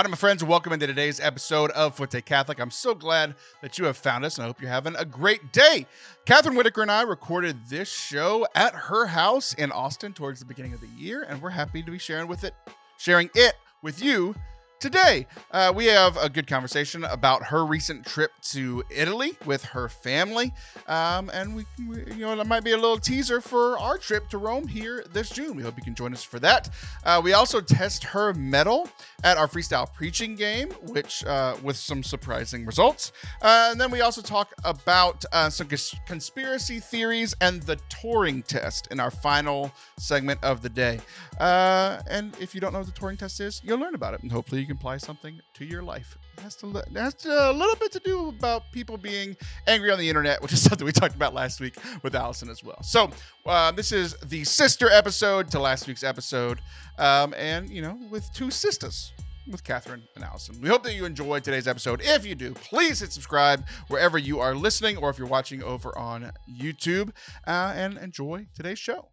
Hi, my friends, welcome into today's episode of Forte Catholic. I'm so glad that you have found us, and I hope you're having a great day. Catherine Whitaker and I recorded this show at her house in Austin towards the beginning of the year, and we're happy to be sharing with it, sharing it with you Today, uh, we have a good conversation about her recent trip to Italy with her family, um, and we, we, you know, that might be a little teaser for our trip to Rome here this June. We hope you can join us for that. Uh, we also test her mettle at our freestyle preaching game, which uh, with some surprising results, uh, and then we also talk about uh, some cons- conspiracy theories and the Turing test in our final segment of the day. Uh, and if you don't know what the Turing test is, you'll learn about it, and hopefully you can apply something to your life. It has to, it has to, a little bit to do about people being angry on the internet, which is something we talked about last week with Allison as well. So uh, this is the sister episode to last week's episode, um, and you know, with two sisters with Catherine and Allison. We hope that you enjoyed today's episode. If you do, please hit subscribe wherever you are listening or if you're watching over on YouTube uh, and enjoy today's show.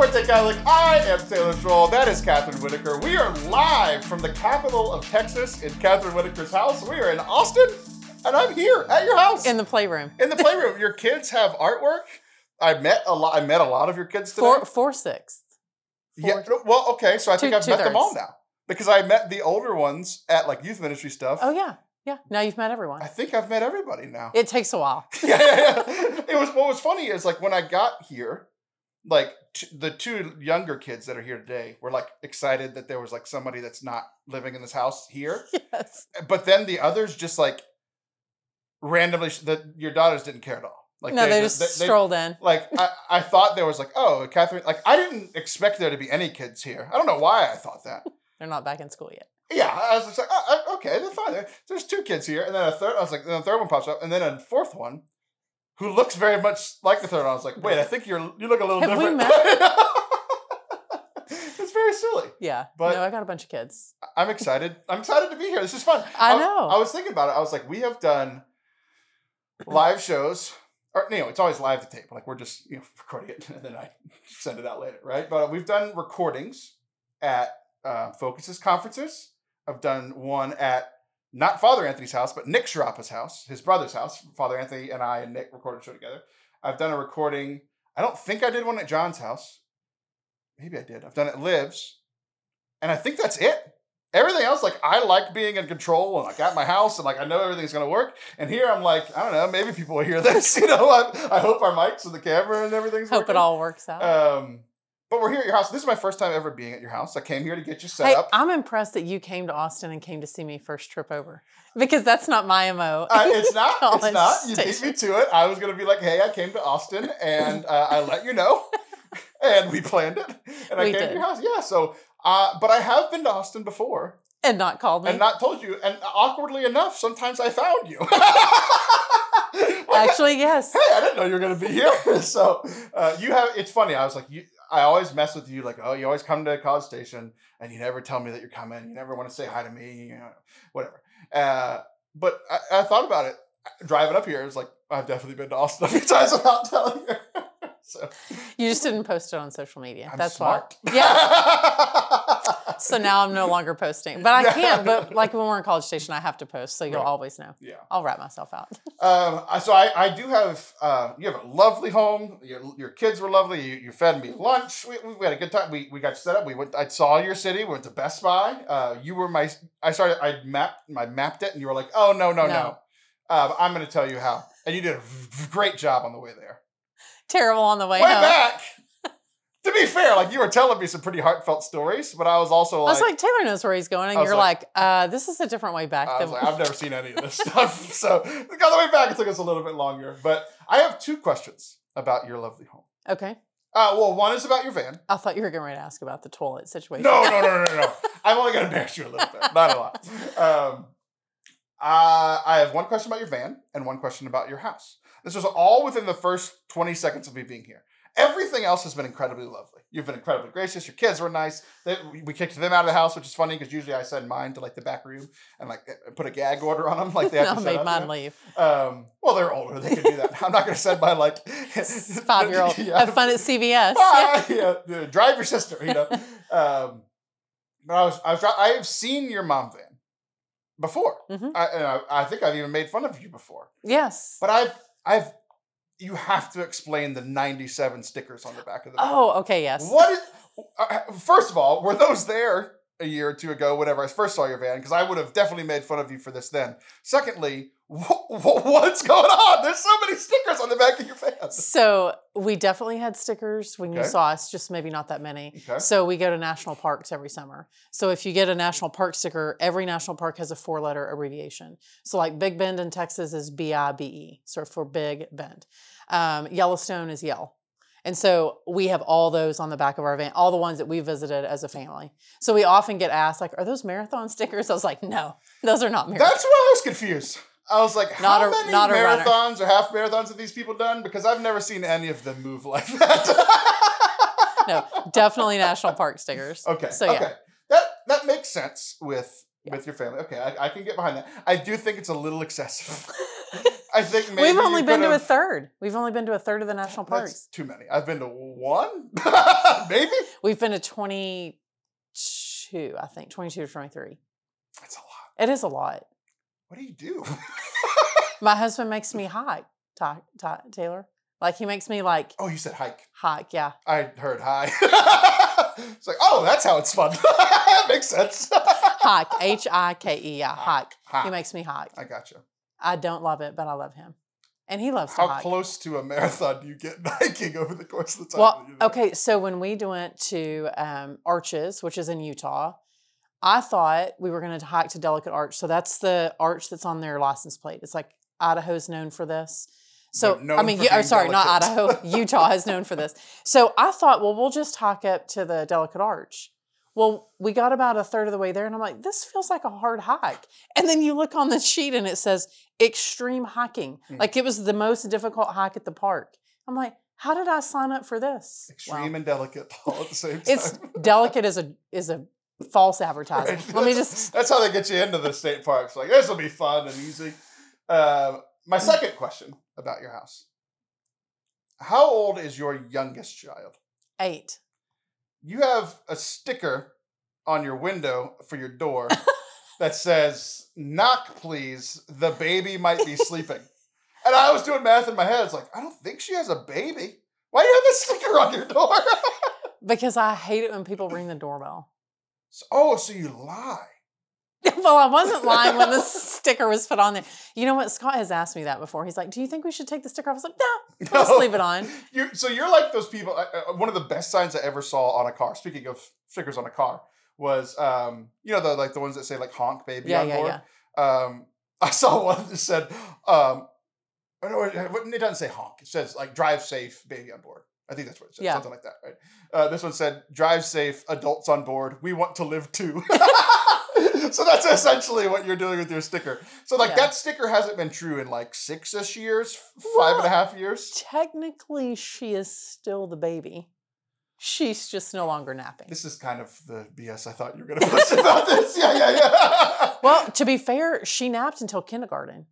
To Catholic. I am Taylor Schroll. That is Catherine Whitaker. We are live from the capital of Texas in Catherine Whitaker's house. We are in Austin, and I'm here at your house in the playroom. in the playroom. Your kids have artwork. I met a lot. I met a lot of your kids today. Four four sixths. yeah. Well, okay. So I think Two- I've met them all now because I met the older ones at like youth ministry stuff. Oh yeah, yeah. Now you've met everyone. I think I've met everybody now. It takes a while. yeah, yeah, yeah. It was what was funny is like when I got here, like t- the two younger kids that are here today were like excited that there was like somebody that's not living in this house here, yes. Eh, but then the others just like randomly that your daughters didn't care at all. Like no, they, just they- they- strolled in. like I, I thought there was like oh Catherine like I didn't expect there to be any kids here. I don't know why I thought that. They're not back in school yet. Yeah, I was just like, oh, oh, okay, they're fine. There's two kids here, and then a third. I was like, then a third one pops up, and then a fourth one, who looks very much like the third. one. I was like, wait, I think you're you look a little Have we different. met? it's very silly. Yeah. But- no, I got a bunch of kids. I'm excited. I'm excited to be here. This is fun. I was- know. I was thinking about it. I was like, we have done live shows. Or you know, it's always live to tape. Like we're just you know recording it and then I send it out later, right? But we've done recordings at uh, Focuses conferences. I've done one at not Father Anthony's house, but Nick Sciarappa's house, his brother's house. Father Anthony and I and Nick recorded a show together. I've done a recording. I don't think I did one at John's house. Maybe I did. I've done it at Lives, and I think that's it. Everything else, like I like being in control and like at my house and like I know everything's gonna work. And here I'm like, I don't know, maybe people will hear this. You know, I, I hope our mics and the camera and everything's Hope working. it all works out. Um, but we're here at your house. This is my first time ever being at your house. I came here to get you set hey, up. I'm impressed that you came to Austin and came to see me first trip over because that's not my mo. Uh, it's not. it's not. You beat me to it. I was gonna be like, "Hey, I came to Austin, and uh, I let you know, and we planned it, and I We came to your house." Yeah. So, uh, but I have been to Austin before, and not called me. and not told you. And awkwardly enough, sometimes I found you. Actually, yes. hey, I didn't know you were gonna be here. so uh, you have. It's funny. I was like, you. I always mess with you. Like, oh, you always come to College Station, and you never tell me that you're coming. You never want to say hi to me. You know, whatever. Uh, but I, I thought about it driving up here. It's like I've definitely been to Austin a few times without telling you. so You just didn't post it on social media. I'm that's smart. why. Yeah. So now I'm no longer posting, but I can't. But like when we're in College Station, I have to post, so you'll Right. always know. yeah. I'll wrap myself out. Um, so I, I do have uh, you have a lovely home. Your, your kids were lovely. You, you fed me lunch. We, we had a good time. We, we got set up. We went. I saw your city. We went to Best Buy. Uh, you were my. I started. I mapped. I mapped it, and you were like, "Oh no, no, no." No. Um, I'm going to tell you how, and you did a v- great job on the way there. Terrible on the way, Way home. back. To be fair, like you were telling me some pretty heartfelt stories, but I was also like, I was like, Taylor knows where he's going, and you're like- like, uh, this is a different way back. I was than like, I've never seen any of this stuff. So on the way back, it took us a little bit longer. But I have two questions about your lovely home. okay. Uh, well, one is about your van. I thought you were going to ask about the toilet situation. No, no, no, no, no, no. I'm only going to embarrass you a little bit, not a lot. Um, uh, I have one question about your van and one question about your house. This was all within the first 20 seconds of me being here. Everything else has been incredibly lovely. You've been incredibly gracious. Your kids were nice. They, we kicked them out of the house, which is funny because usually I send mine to like the back room and like eh, put a gag order on them, like they have to made mine leave. Um, well, they're older; they can do that. I'm not going to send my like Five year old. Yeah. Have fun at CVS. Ah, yeah, yeah, drive your sister. You know, um, but I was I was I have seen your mom van before. Mhm. I, and I I think I've even made fun of you before. Yes. But I've I've you have to explain the 97 stickers on the back of the. Oh, okay. Yes. What is uh, first of all, were those there a year or two ago, whenever I first saw your van? Because I would have definitely made fun of you for this then. Secondly, wh- wh- what's going on? There's so many stickers on the back of your van. So we definitely had stickers when you Okay. saw us, just maybe not that many. Okay. So we go to national parks every summer. So if you get a national park sticker, every national park has a four letter abbreviation. So like Big Bend in Texas is B I B E, so for Big Bend. Um, Yellowstone is Yell. And so we have all those on the back of our van, all the ones that we visited as a family. So we often get asked, like, are those marathon stickers? I was like, no, those are not marathon. That's where I was confused. I was like, Not how a- many not a runner. marathons or half marathons have these people done? Because I've never seen any of them move like that. no, definitely national park stickers. Okay. So yeah. okay. That that makes sense with Yeah. with your family. Okay, I, I can get behind that. I do think it's a little excessive. I think maybe We've only been to a third. We've only been to a third of the national That's parks. too many. I've been to one, maybe. We've been to 22, I think, 22 to 23. That's a lot. It is a lot. What do you do? My husband makes me hike, Taylor. Like he makes me like oh, you said hike. hike, yeah. I heard hi. it's like, oh, that's how it's fun. That makes sense. Hike, H I K E, yeah, hike. Hike. He makes me hike. I got gotcha. I don't love it, but I love him. And he loves to How hike. close to a marathon do you get hiking over the course of the time? Well, that you're there? okay, so when we went to um, Arches, which is in Utah, I thought we were going to hike to Delicate Arch. So that's the arch that's on their license plate. It's like Idaho's known for this. So I mean, oh, sorry, not. Idaho. Utah is known for this. So I thought, well, we'll just hike up to the Delicate Arch. Well, we got about a third of the way there, and I'm like, this feels like a hard hike. And then you look on the sheet, and it says extreme hiking. Hmm. Like it was the most difficult hike at the park. I'm like, how did I sign up for this? Extreme and delicate all at the same time. it's delicate is a is a false advertising. Right. Let me That's- just That's how they get you into the state parks. Like this will be fun and easy. Uh, my Mm. second question about your house: How old is your youngest child? eight. You have a sticker on your window for your door that says "Knock, please. The baby might be sleeping." and I was doing math in my head. It's like I don't think she has a baby. Why do you have a sticker on your door? Because I hate it when people ring the doorbell. So- oh, so you lie? well, I wasn't lying when the sticker was put on there. You know what? Scott has asked me that before. He's like, "Do you think we should take the sticker off?" I was like, "No, I'll just leave it on." You so you're like those people. Uh, uh, one of the best signs I ever saw on a car. Speaking of stickers on a car, was um you know the like the ones that say like honk baby Yeah, on yeah, board. Um, I saw one that said um, no, it, it doesn't say honk. It says like drive safe baby on board. I think that's what it said. Yeah. Something like that, right? Uh, this one said drive safe adults on board. We want to live too. so that's essentially what you're doing with your sticker. So like Yeah. that sticker hasn't been true in like six-ish years, five and a Well, half years. Technically, she is still the baby. She's just no longer napping. This is kind of the BS I thought you were going to post about this. Yeah, yeah, yeah. Well, to be fair, she napped until kindergarten.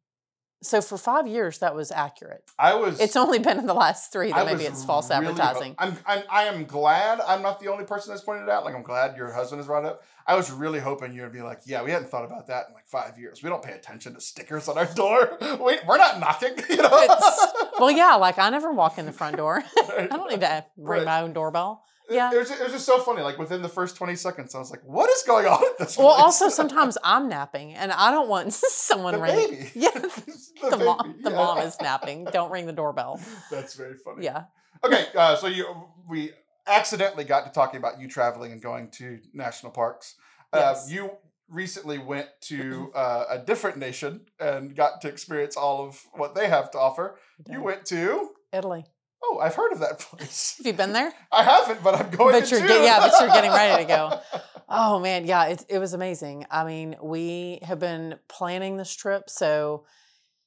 So for five years, that was accurate. I was. It's only been in the last three I that maybe it's false really ho- advertising. I'm, I'm, I am glad I'm not the only person that's pointed it out. Like, I'm glad your husband has brought it up. I was really hoping you would be like, yeah, we hadn't thought about that in like five years. We don't pay attention to stickers on our door. Wait, we're not knocking, you know? It's- well, yeah, like I never walk in the front door. I don't need to ring Right. my own doorbell. It- yeah. It was, it was just so funny. Like, within the first 20 seconds, I was like, what is going on at this Well, place? also sometimes I'm napping, and I don't want someone the ringing. baby. Yeah, the, the mom, the yeah. mom is napping. Don't ring the doorbell. That's very funny. Yeah. Okay, uh, so you we accidentally got to talking about you traveling and going to national parks. Uh, Yes. You recently went to uh, a different nation and got to experience all of what they have to offer. You went to Italy. Oh, I've heard of that place. Have you been there? I haven't, but I'm going. But to you're get- yeah, but you're getting ready to go. Oh man, yeah, it it was amazing. I mean, we have been planning this trip, so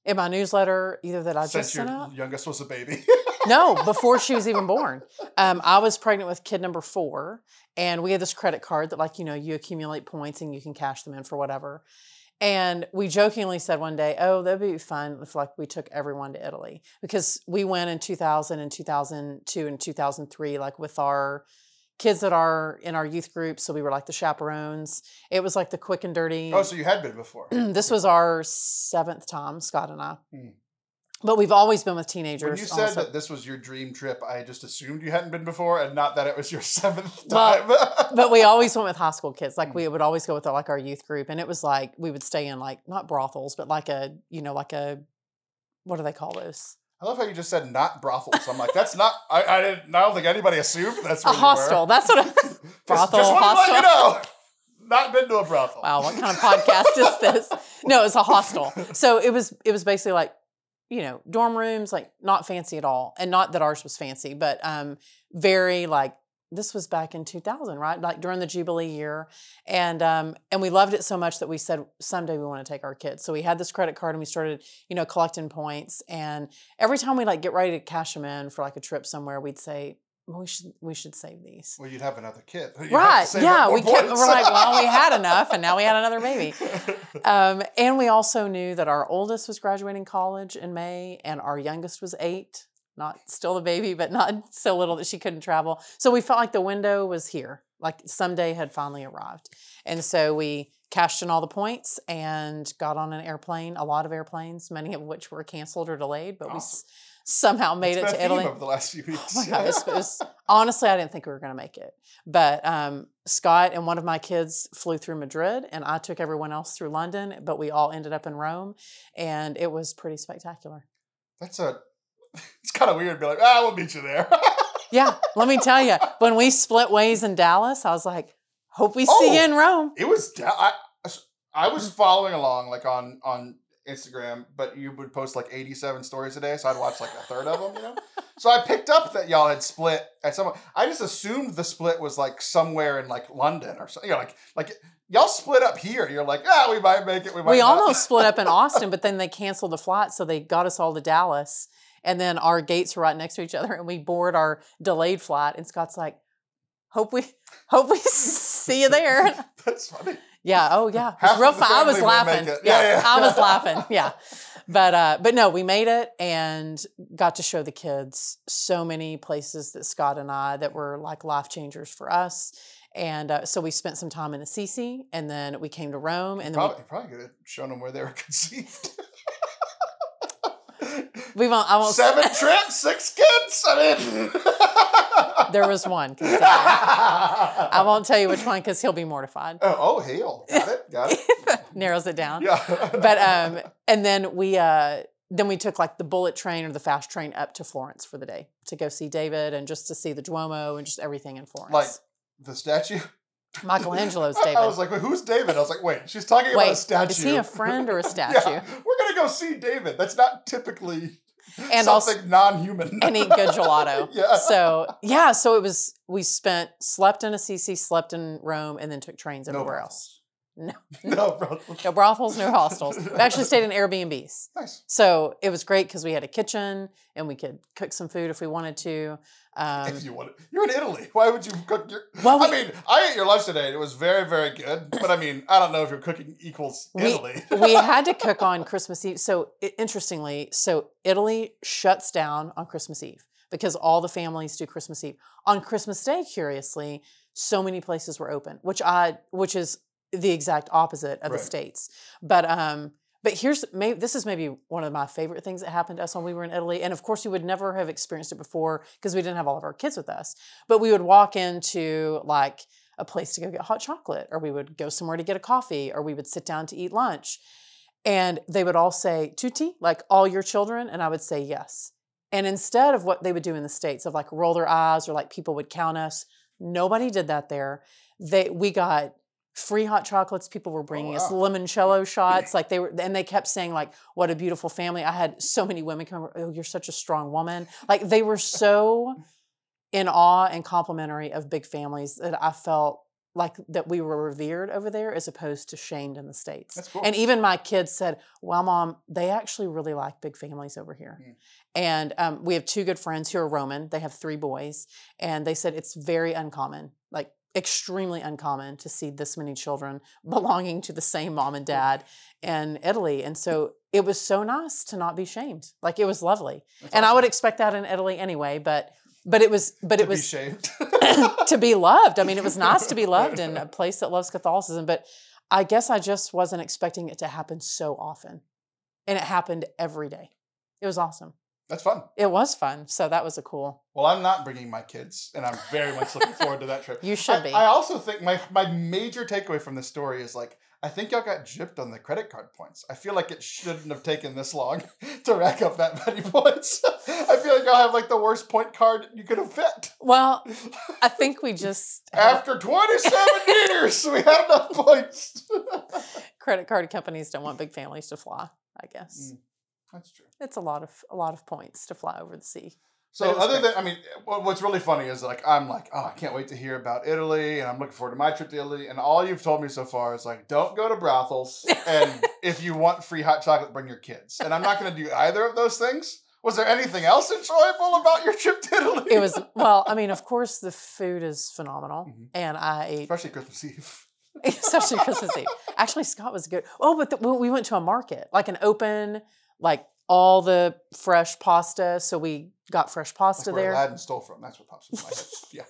in my newsletter, either that I just Since just your out. youngest was a baby. no, before she was even born. Um, I was pregnant with kid number four, and we had this credit card that, like, you know, you accumulate points and you can cash them in for whatever. And we jokingly said one day, "Oh, that'd be fun if like we took everyone to Italy because we went in 2000 and 2002 and 2003, like with our kids that are in our youth group. So we were like the chaperones. It was like the quick and dirty. Oh, so you had been before. this was our seventh time, Scott and I. Hmm. But we've always been with teenagers. When you said almost- that this was your dream trip, I just assumed you hadn't been before, and not that it was your seventh Well, time. but we always went with high school kids. Like we hmm. would always go with like our youth group, and it was like we would stay in like not brothels, but like a you know like a what do they call those? I love how you just said not brothels. I'm like, that's not. I, I didn't. I don't think anybody assumed that's A hostel. That's what. I, Were. brothel, just, just let you know. Not been to a brothel. Wow, what kind of podcast is this? No, it's a hostel. So it was it was basically like, you know, dorm rooms, like not fancy at all. And not that ours was fancy, but um very like this was back in 2000, right? Like during the Jubilee year. And um and we loved it so much that we said someday we want to take our kids. So we had this credit card and we started, you know, collecting points and every time we like get ready to cash them in for like a trip somewhere, we'd say we should we should save these. Well, you'd have another kid. You'd have to Right. Yeah. We kept, we're like, well, we had enough and now we had another baby. Um, and we also knew that our oldest was graduating college in May and our youngest was eight, not still the baby, but not so little that she couldn't travel. So we felt like the window was here, like someday had finally arrived. And so we cashed in all the points and got on an airplane, a lot of airplanes, many of which were canceled or delayed, but we s- somehow made it to Italy. over the last few weeks. Oh my God, this was honestly, I didn't think we were going to make it. But um, Scott and one of my kids flew through Madrid, and I took everyone else through London. But we all ended up in Rome, and it was pretty spectacular. That's a. It's kind of weird to be like, ah, we'll meet you there. Yeah, let me tell you, when we split ways in Dallas, I was like, "Hope we see you Oh. in Rome." it was. I, I was following along like on on Instagram, but you would post like 87 stories a day, so I'd watch like a third of them. You know, so I picked up that y'all had split at some. I just assumed the split was like somewhere in like London or something. You know, like like y'all split up here. You're like, ah, we might make it. We might. We almost split up in Austin, but then they canceled the flight, so they got us all to Dallas. And then our gates were right next to each other, and we board our delayed flight. And Scott's like, "Hope we, hope we see you there." That's funny. Yeah. Oh, yeah. Half real fun. I was laughing. Yeah, Yeah, yeah. I was laughing. Yeah. But uh, but no, we made it and got to show the kids so many places that Scott and I that were like life changers for us. And uh, so we spent some time in Assisi, and then we came to Rome, and then Probably, you probably could have shown them where they were conceived. We, won't. I won't. Seven trips, six kids. I mean, There was one. I won't tell you which one because he'll be mortified. Oh, oh, hail. Got it. Got it. Narrows it down. Yeah. but um and then we uh then we took like the bullet train or the fast train up to Florence for the day to go see David and just to see the Duomo and just everything in Florence. like the statue. Michelangelo's David. I was like, wait, who's David? I was like, wait, she's talking about a statue. is he a friend or a statue? Yeah, we're gonna go see David. That's not typically And something also non-human. and eat good gelato. yeah. So yeah, so it was we spent slept in Assisi, slept in Rome, and then took trains no everywhere brothels. else. No. No, bro. No brothels, no hostels. We actually stayed in Airbnbs. Nice. So it was great because we had a kitchen and we could cook some food if we wanted to. Um, if you want it. You're in Italy. Why would you cook your Well, I mean, I ate your lunch today it was very, very good. But I mean, I don't know if your cooking equals we, Italy. we had to cook on Christmas Eve. So i- interestingly, so Italy shuts down on Christmas Eve because all the families do Christmas Eve. On Christmas Day, curiously, so many places were open, which I which is the exact opposite of Right. the states. But um but here's maybe this is maybe one of my favorite things that happened to us when we were in Italy. And of course, we would never have experienced it before because we didn't have all of our kids with us. But we would walk into like a place to go get hot chocolate, or we would go somewhere to get a coffee, or we would sit down to eat lunch. And they would all say, Tutti, like all your children? And I would say, yes. And instead of what they would do in the States of like roll their eyes or like people would count us, nobody did that there. They we got free hot chocolates. People were bringing us Oh, wow. limoncello shots. Like they were, and they kept saying like, "What a beautiful family." I had so many women come. over, Oh, you're such a strong woman. Like they were so in awe and complimentary of big families that I felt like that we were revered over there as opposed to shamed in the states. That's cool. And even my kids said, "Well, mom, they actually really like big families over here." Mm. And um, we have two good friends who are Roman. They have three boys, and they said it's very uncommon, extremely uncommon, to see this many children belonging to the same mom and dad in Italy. And so it was so nice to not be shamed. Like it was lovely, That's and I would expect that in Italy anyway. But but it was but it was shamed. to be loved. I mean, it was nice to be loved in a place that loves Catholicism, but I guess I just wasn't expecting it to happen so often. And it happened every day. It was awesome. That's fun. It was fun. So that was a cool. Well, I'm not bringing my kids, and I'm very much looking forward to that trip. You should I, be. I also think my my major takeaway from this story is like I think y'all got gypped on the credit card points. I feel like it shouldn't have taken this long to rack up that many points. I feel like y'all have like the worst point card you could have fit. Well, I think we just After 27 years, we had enough points. credit card companies don't want big families to fly. I guess Mm. That's true. it's a lot of a lot of points to fly over the sea. So But it was other great. than I mean, what's really funny is like I'm like, oh, I can't wait to hear about Italy, and I'm looking forward to my trip to Italy. And all you've told me so far is like, don't go to brothels, and if you want free hot chocolate, bring your kids. And I'm not going to do either of those things. Was there anything else enjoyable about your trip to Italy? It was well. I mean, of course, the food is phenomenal, Mhm. and I ate especially Christmas Eve. especially Christmas Eve. Actually, Scott was good. Oh, but the, we we went to a market, like an open, like all the fresh pasta. So we got fresh pasta there. That's pasta where there. Aladdin stole from. That's what pops in my head. Yeah,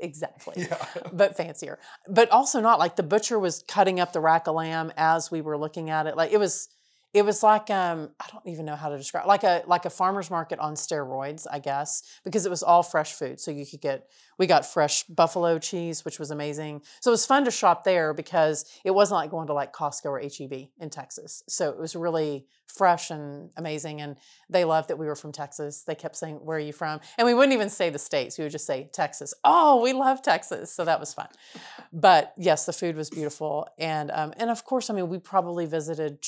Exactly. yeah. But fancier. But also not like the butcher was cutting up the rack of lamb as we were looking at it. Like it was it was like um I don't even know how to describe like a like a farmer's market on steroids, I guess, because it was all fresh food. So you could get we got fresh buffalo cheese, which was amazing. So it was fun to shop there because it wasn't like going to like Costco or HEB in Texas. So it was really fresh and amazing. And they loved that we were from Texas. They kept saying, Where are you from? And we wouldn't even say the states. We would just say Texas. Oh, we love Texas. So that was fun. But yes, the food was beautiful. And um, and of course, I mean, we probably visited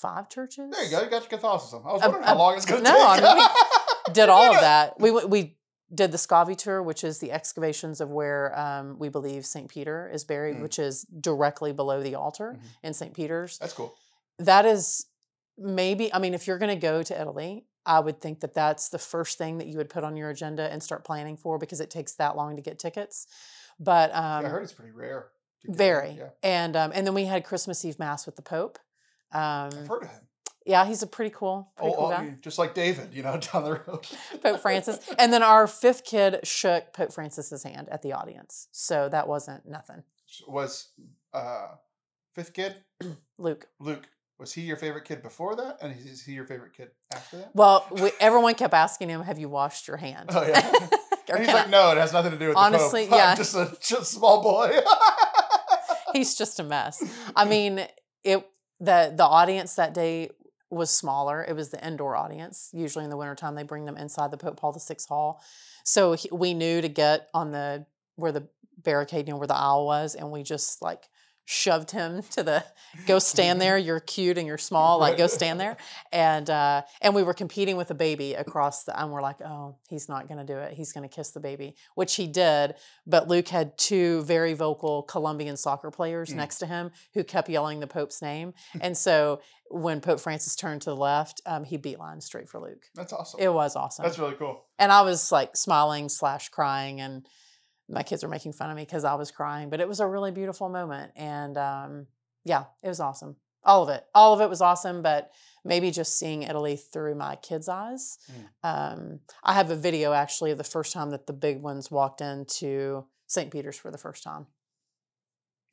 25 churches. There you go. You got your Catholicism. I was Um, wondering how um, long it's going to no, take. I Did all of that. We went- we did the Scavi tour, which is the excavations of where um, we believe St. Peter is buried, Mm. which is directly below the altar Mhm. in St. Peter's. That's cool. That is maybe, I mean, if you're going to go to Italy, I would think that that's the first thing that you would put on your agenda and start planning for because it takes that long to get tickets. But Yeah, um, I heard it's pretty rare. very, Yeah, and um, and then we had Christmas Eve mass with the Pope. I've Um, heard of him. yeah, he's a pretty cool, pretty Oh, cool oh, guy. Just like David, you know, down the road. Pope Francis. And then our fifth kid shook Pope Francis's hand at the audience. So that wasn't nothing. was uh, fifth kid Luke. Luke. Was he your favorite kid before that, and is he your favorite kid after that? Well, we, everyone kept asking him, Have you washed your hand? Oh, yeah. And he's like, no, it has nothing to do with Honestly, the Pope. yeah. I'm just a just a small boy. He's just a mess. I mean, it the the audience that day was smaller. It was the indoor audience. Usually in the wintertime, they bring them inside the Pope Paul VI hall. So he, we knew to get on the where the barricade, you know, where the aisle was, and we just like shoved him to the go stand there. You're cute and you're small, like go stand there. And uh, and we were competing with a baby across the, and we're like, oh, he's not going to do it. He's going to kiss the baby, which he did. But Luke had two very vocal Colombian soccer players Mm. next to him who kept yelling the Pope's name. and so when Pope Francis turned to the left, um, he beeline straight for Luke. That's awesome. It was awesome. That's really cool. and I was like smiling slash crying, and my kids were making fun of me because I was crying. But it was a really beautiful moment, and um, yeah, it was awesome. All of it, all of it was awesome. But maybe just seeing Italy through my kids' eyes. Um, I have a video actually of the first time that the big ones walked into St. Peter's for the first time.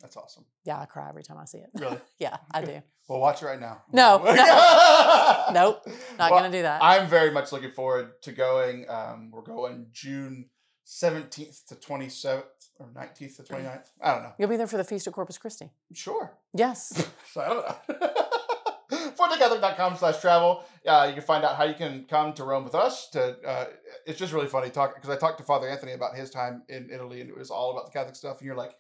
That's awesome. Yeah, I cry every time I see it. Really. yeah, I do. Well, watch it right now. No, no. Nope, Not Well, gonna do that. I'm very much looking forward to going. Um, we're going June 17th to 27th or 19th to 29th. I don't know. You'll be there for the Feast of Corpus Christi. Sure. Yes. So I don't know. ForteCatholic.com slash travel. Uh, you can find out how you can come to Rome with us. To uh, It's just really funny talking because I talked to Father Anthony about his time in Italy and it was all about the Catholic stuff. And you're like,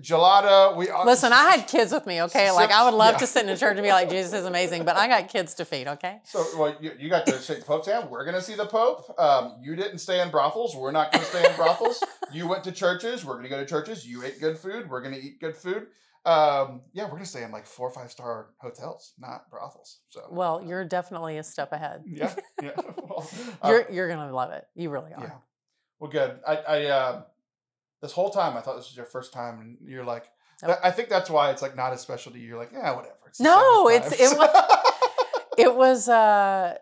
gelato. We uh, Listen, I had kids with me, okay? Like, I would love Yeah. to sit in a church and be like, Jesus is amazing, but I got kids to feed, okay? So, well, you, you got to shake the Pope's hand. We're going to see the Pope. Um, you didn't stay in brothels. We're not going to stay in brothels. You went to churches. We're going to go to churches. You ate good food. We're going to eat good food. Um, yeah, we're going to stay in like four or five star hotels, not brothels. So, Well, you're definitely a step ahead. yeah, yeah. Well, uh, You're you're gonna love it. You really are. yeah. Well, good. I, I, uh, this whole time I thought this was your first time, and you're like. I think that's why it's like not as special to you. You're like, yeah, whatever. It's No, it's- time." it It was uh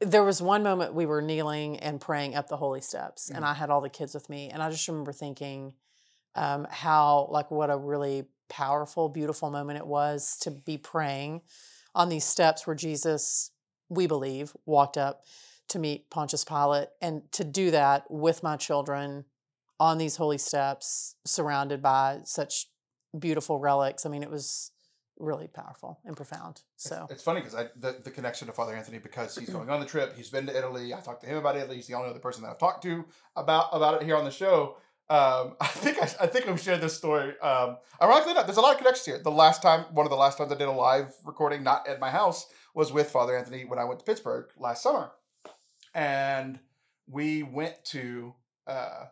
there was one moment we were kneeling and praying up the holy steps and Mhm. I had all the kids with me and I just remember thinking um how like what a really powerful beautiful moment it was to be praying on these steps where Jesus we believe walked up to meet Pontius Pilate and to do that with my children on these holy steps surrounded by such beautiful relics. I mean, it was really powerful and profound. So, It's funny because I the, the connection to Father Anthony because he's going on the trip. He's been to Italy. I talked to him about Italy. He's the only other person that I've talked to about about it here on the show. Um, I think I, I think I've shared this story. Um, ironically, not. There's a lot of connections here. The last time, one of the last times I did a live recording, not at my house, was with Father Anthony when I went to Pittsburgh last summer, and we went to. Uh,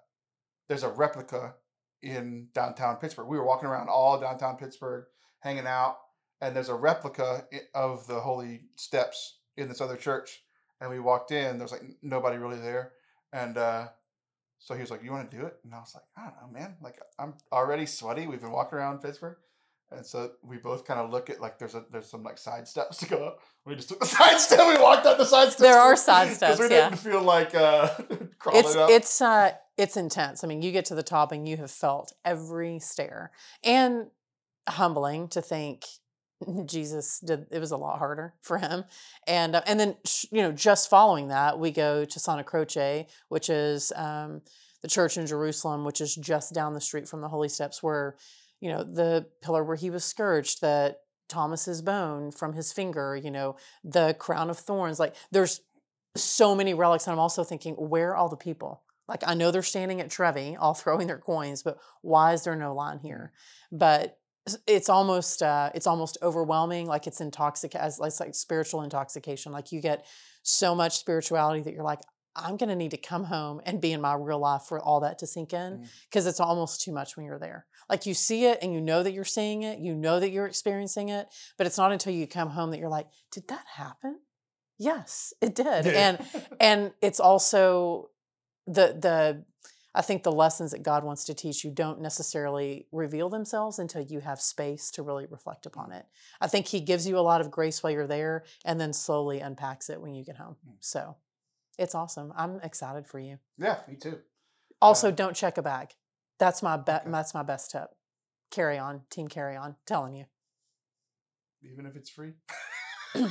there's a replica in downtown Pittsburgh. We were walking around all downtown Pittsburgh, hanging out, and there's a replica of the holy steps in this other church. And we walked in. There's like nobody really there, and uh, so he was like, "You want to do it?" And I was like, "I don't know, man. Like I'm already sweaty. We've been walking around Pittsburgh." And so we both kind of look at like there's a there's some like side steps to go up. We just took the side step. We walked up the side steps. There are side because we steps, yeah. didn't feel like uh, crawling it's up. it's uh it's intense. I mean, you get to the top and you have felt every stair, and humbling to think Jesus did. It was a lot harder for him, and uh, and then you know just following that, we go to Santa Croce, which is um, the church in Jerusalem, which is just down the street from the holy steps, where you know the pillar where he was scourged, that Thomas's bone from his finger, you know, the crown of thorns. Like there's so many relics, and I'm also thinking, where are all the people? Like I know they're standing at Trevi, all throwing their coins, but why is there no line here? But it's almost uh, it's almost overwhelming. Like it's intoxic as it's like spiritual intoxication. Like you get so much spirituality that you're like, I'm gonna need to come home and be in my real life for all that to sink in Mm. because it's almost too much when you're there. Like you see it and you know that you're seeing it, you know that you're experiencing it, but it's not until you come home that you're like, did that happen? Yes, it did. And and it's also the the I think the lessons that God wants to teach you don't necessarily reveal themselves until you have space to really reflect upon it. I think he gives you a lot of grace while you're there and then slowly unpacks it when you get home. Mm. So it's awesome. I'm excited for you. yeah, me too. Also, Uh, don't check a bag. That's my be- Okay. that's my best tip. Carry on, team carry on, telling you. even if it's free.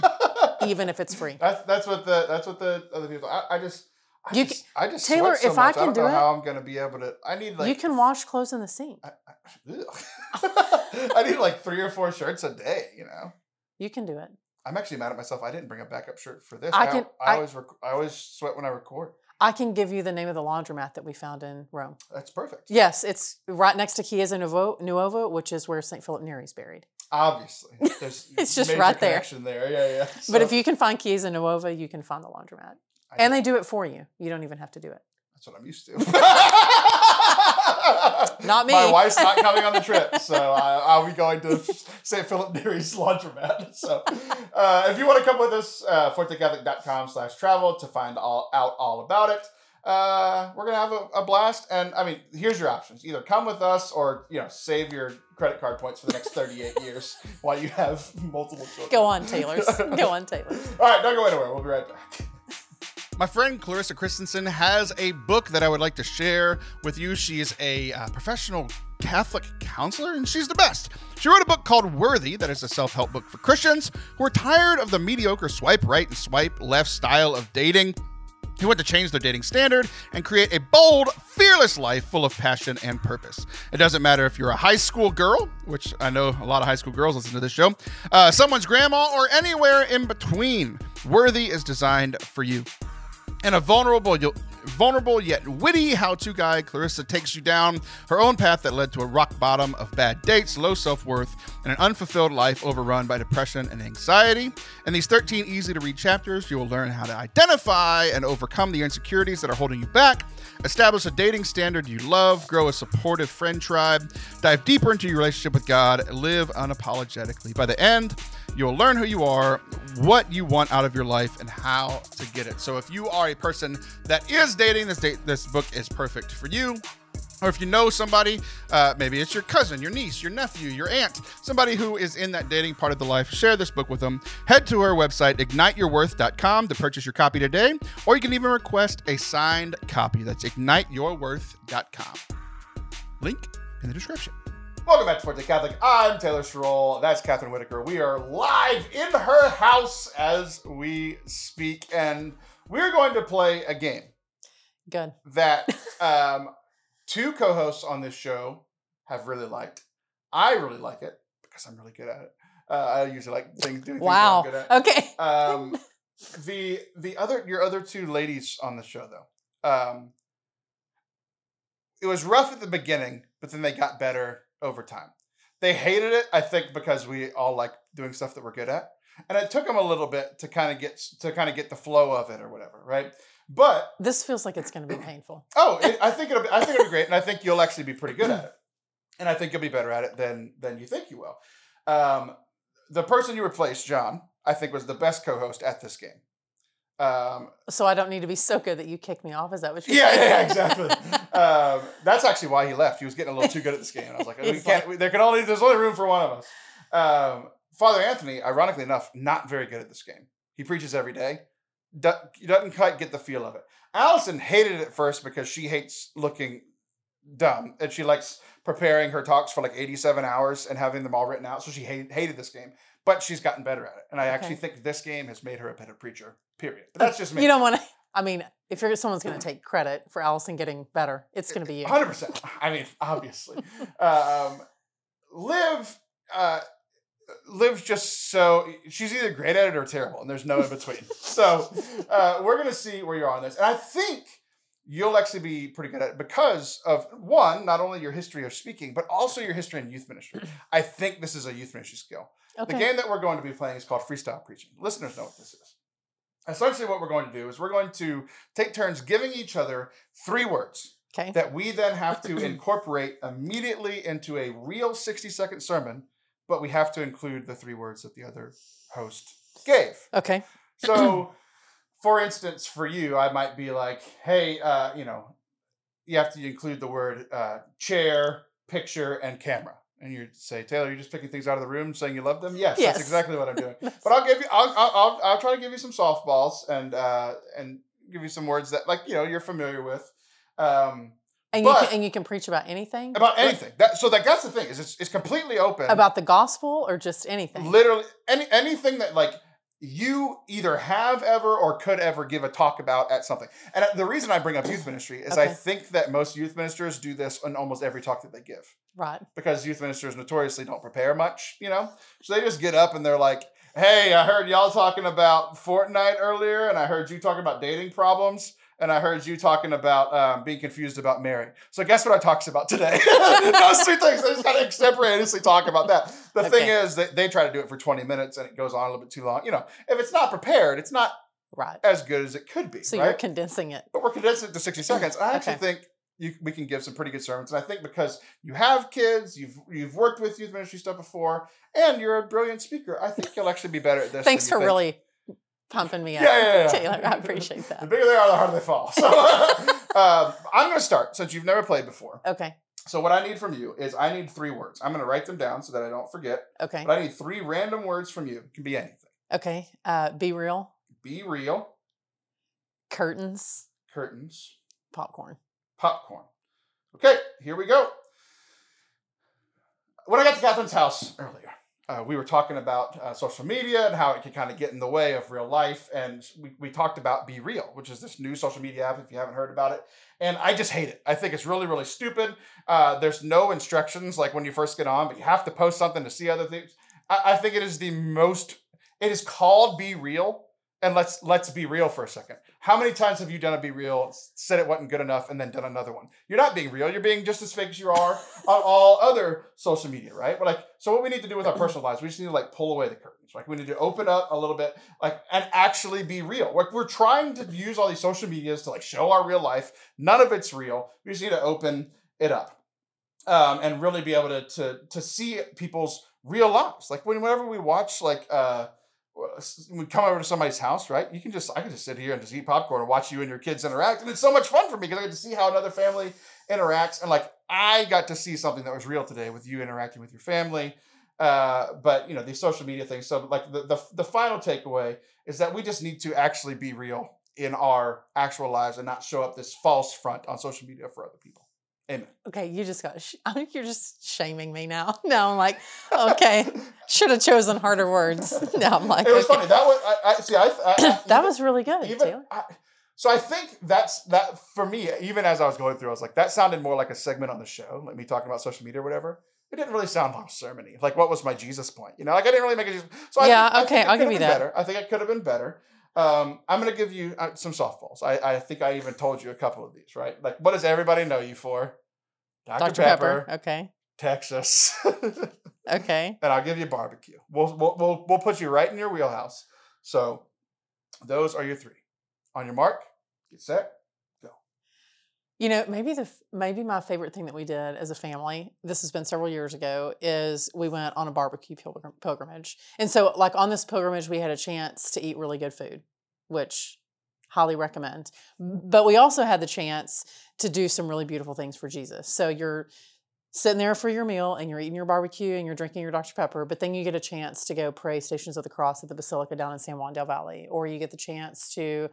Even if it's free. That's that's what the that's what the other people. I, I just. I You just, I just Taylor, so if I much. can don't do know it- how I'm gonna be able to. I need like you can wash clothes in the sink. I, I. I need like three or four shirts a day. You know, You can do it. I'm actually mad at myself. I didn't bring a backup shirt for this. I I, can- I, I- always rec- I always sweat when I record. I can give you the name of the laundromat that we found in Rome. That's perfect. Yes, it's right next to Chiesa Nuovo, Nuovo which is where St. Philip Neri is buried. Obviously, there's It's just right there. there. Yeah, yeah. but if you can find Chiesa Nuova, you can find the laundromat. I And they do it for you. You don't even have to do it. That's what I'm used to. Not me. My wife's not coming on the trip, so I, I'll be going to St. Philip Neri's laundromat. So uh, if you want to come with us, uh, fortecatholic.com slash travel to find all out all about it. Uh, we're gonna have a, a blast, and I mean, here's your options: either come with us, or you know, save your credit card points for the next 38 years while you have multiple children. Go on, Taylors. Go on, Taylors. All right, don't go anywhere. We'll be right back. My friend Clarissa Christensen has a book that I would like to share with you. She is a uh, professional Catholic counselor, and she's the best. She wrote a book called Worthy, that is a self help book for Christians who are tired of the mediocre swipe right and swipe left style of dating. Who want to change their dating standard and create a bold, fearless life full of passion and purpose. It doesn't matter if you're a high school girl, which I know a lot of high school girls listen to this show, uh, someone's grandma, or anywhere in between. Worthy is designed for you. In a vulnerable, vulnerable yet witty how to guide, Clarissa takes you down her own path that led to a rock bottom of bad dates, low self worth, and an unfulfilled life overrun by depression and anxiety. In these 13 easy to read chapters, you will learn how to identify and overcome the insecurities that are holding you back, establish a dating standard you love, grow a supportive friend tribe, dive deeper into your relationship with God, live unapologetically. By the end, You'll learn who you are, what you want out of your life, and how to get it. So if you are a person that is dating, this date, this book is perfect for you. Or if you know somebody, uh, maybe it's your cousin, your niece, your nephew, your aunt, somebody who is in that dating part of the life, share this book with them. Head to our website, igniteyourworth.com, to purchase your copy today, or you can even request a signed copy. That's igniteyourworth.com. Link in the description. Welcome back to Forte Catholic. I'm Taylor Schroll. That's Catherine Whitaker. We are live in her house as we speak, and we're going to play a game Good. that um, two co-hosts on this show have really liked. I really like it because I'm really good at it. Uh, I usually like things doing Wow. things I'm good at. Okay. Um, the the other your other two ladies on the show though, um, it was rough at the beginning, but then they got better over time. They hated it, I think, because we all like doing stuff that we're good at, and it took them a little bit to kind of get to kind of get the flow of it or whatever, right? But This feels like it's going to be painful. oh, it, I think it'll be, I think it'll be great, and I think you'll actually be pretty good at it, and I think you'll be better at it than than you think you will. Um, the person you replaced, John, I think was the best co-host at this game. Um, So I don't need to be so good that you kick me off. Is that what you're yeah, yeah, saying? yeah, exactly. um, that's actually why he left. He was getting a little too good at this game. And I was like, we can't. we- there can only there's only room for one of us. Um, Father Anthony, ironically enough, not very good at this game. He preaches every day. Do, doesn't quite get the feel of it. Allison hated it at first because she hates looking dumb and she likes preparing her talks for like 87 hours and having them all written out. So she hate, hated this game, but she's gotten better at it. And I actually think this game has made her a better preacher. Period. But that's just me. You don't want to. I mean, if you're someone's going to take credit for Allison getting better, it's going to be you. Hundred percent. I mean, obviously, um, Liv, uh, Liv's just so she's either great at it or terrible, and there's no in between. so uh, we're gonna see where you are on this, and I think you'll actually be pretty good at it because of one, not only your history of speaking, but also your history in youth ministry. I think this is a youth ministry skill. Okay. The game that we're going to be playing is called freestyle preaching. Listeners know what this is. Essentially, what we're going to do is we're going to take turns giving each other three words okay. that we then have to incorporate immediately into a real 60 second sermon, but we have to include the three words that the other host gave. Okay. So, for instance, for you, I might be like, hey, uh, you know, you have to include the word uh, chair, picture, and camera. And you say, Taylor, you're just picking things out of the room, saying you love them. Yes, Yes. that's exactly what I'm doing. But I'll give you, I'll, I'll, I'll, I'll try to give you some softballs and uh, and give you some words that, like, you know, you're familiar with. Um, And you can, and you can preach about anything about anything. That so like that's the thing is it's, it's completely open. about the gospel or just anything. literally any anything that like you either have ever or could ever give a talk about at something. And uh, the reason I bring up youth ministry is I think that most youth ministers do this in almost every talk that they give Right. because youth ministers notoriously don't prepare much, you know. So they just get up and they're like, "Hey, I heard y'all talking about Fortnite earlier, and I heard you talking about dating problems." And I heard you talking about um, being confused about Mary. So guess what I talk's about today? Those two things. I just kind of extemporaneously talk about that. The thing is that they try to do it for 20 minutes and it goes on a little bit too long. You know, if it's not prepared, it's not Right. as good as it could be. So right? you're condensing it. but we're condensing it to 60 seconds. I actually Okay. think you, we can give some pretty good sermons. And I think because you have kids, you've you've worked with youth ministry stuff before, and you're a brilliant speaker, I think you'll actually be better at this. Thanks than for think. really pumping me up, Yeah, yeah, yeah. Taylor. I appreciate that. The bigger they are, the harder they fall. So um, I'm going to start since you've never played before. Okay. So what I need from you is I need three words. I'm going to write them down so that I don't forget. Okay. But I need three random words from you. It can be anything. Okay. Uh, be real. Be real, Curtains. curtains, Popcorn. popcorn. Okay, here we go. When I got to Catherine's house earlier, uh, we were talking about uh, social media and how it can kind of get in the way of real life. And we, we talked about Be Real, which is this new social media app, if you haven't heard about it. And I just hate it. I think it's really, really stupid. Uh, there's no instructions like when you first get on, but you have to post something to see other things. I, I think it is the most, it is called Be Real, and let's let's be real for a second. How many times have you done a be real, said it wasn't good enough, and then done another one? You're not being real. You're being just as fake as you are on all other social media, right? But like, so what we need to do with our personal lives, we just need to like pull away the curtains. Like we need to open up a little bit, like and actually be real. Like we're trying to use all these social medias to like show our real life. None of it's real. We just need to open it up um, and really be able to to to see people's real lives. Like whenever we watch like. uh we come over to somebody's house, right? You can just I can just sit here and just eat popcorn and watch you and your kids interact, and it's so much fun for me because I get to see how another family interacts, and like I got to see something that was real today with you interacting with your family. Uh, but you know these social media things. So like the, the the final takeaway is that we just need to actually be real in our actual lives and not show up this false front on social media for other people. Amen. Okay, you just got. Sh- I think you're just shaming me now. Now I'm like, okay, should have chosen harder words. Now I'm like, it was okay. funny. That was I, I see. I, I that even- was really good, even. I, so I think that's that for me. Even as I was going through, I was like, that sounded more like a segment on the show, like me talking about social media or whatever. It didn't really sound like a sermony. Like, what was my Jesus point? You know, like I didn't really make a it. So I Yeah, I okay, think it I'll could give you that. Better. I think it could have been better. Um, I'm gonna give you uh, some softballs. I, I think I even told you a couple of these. Right? Like, what does everybody know you for? Dr. Dr. Pepper, Pepper. Okay. Texas, Okay. and I'll give you barbecue. We'll, we'll we'll we'll put you right in your wheelhouse. So, those are your three. On your mark, get set. You know, maybe the maybe my favorite thing that we did as a family. This has been several years ago. Is we went on a barbecue pilgrim- pilgrimage, and so like on this pilgrimage, we had a chance to eat really good food, which highly recommend. But we also had the chance to do some really beautiful things for Jesus. So you're sitting there for your meal and you're eating your barbecue and you're drinking your Dr. Pepper, but then you get a chance to go pray Stations of the Cross at the Basilica down in San Juan del Valle, or you get the chance to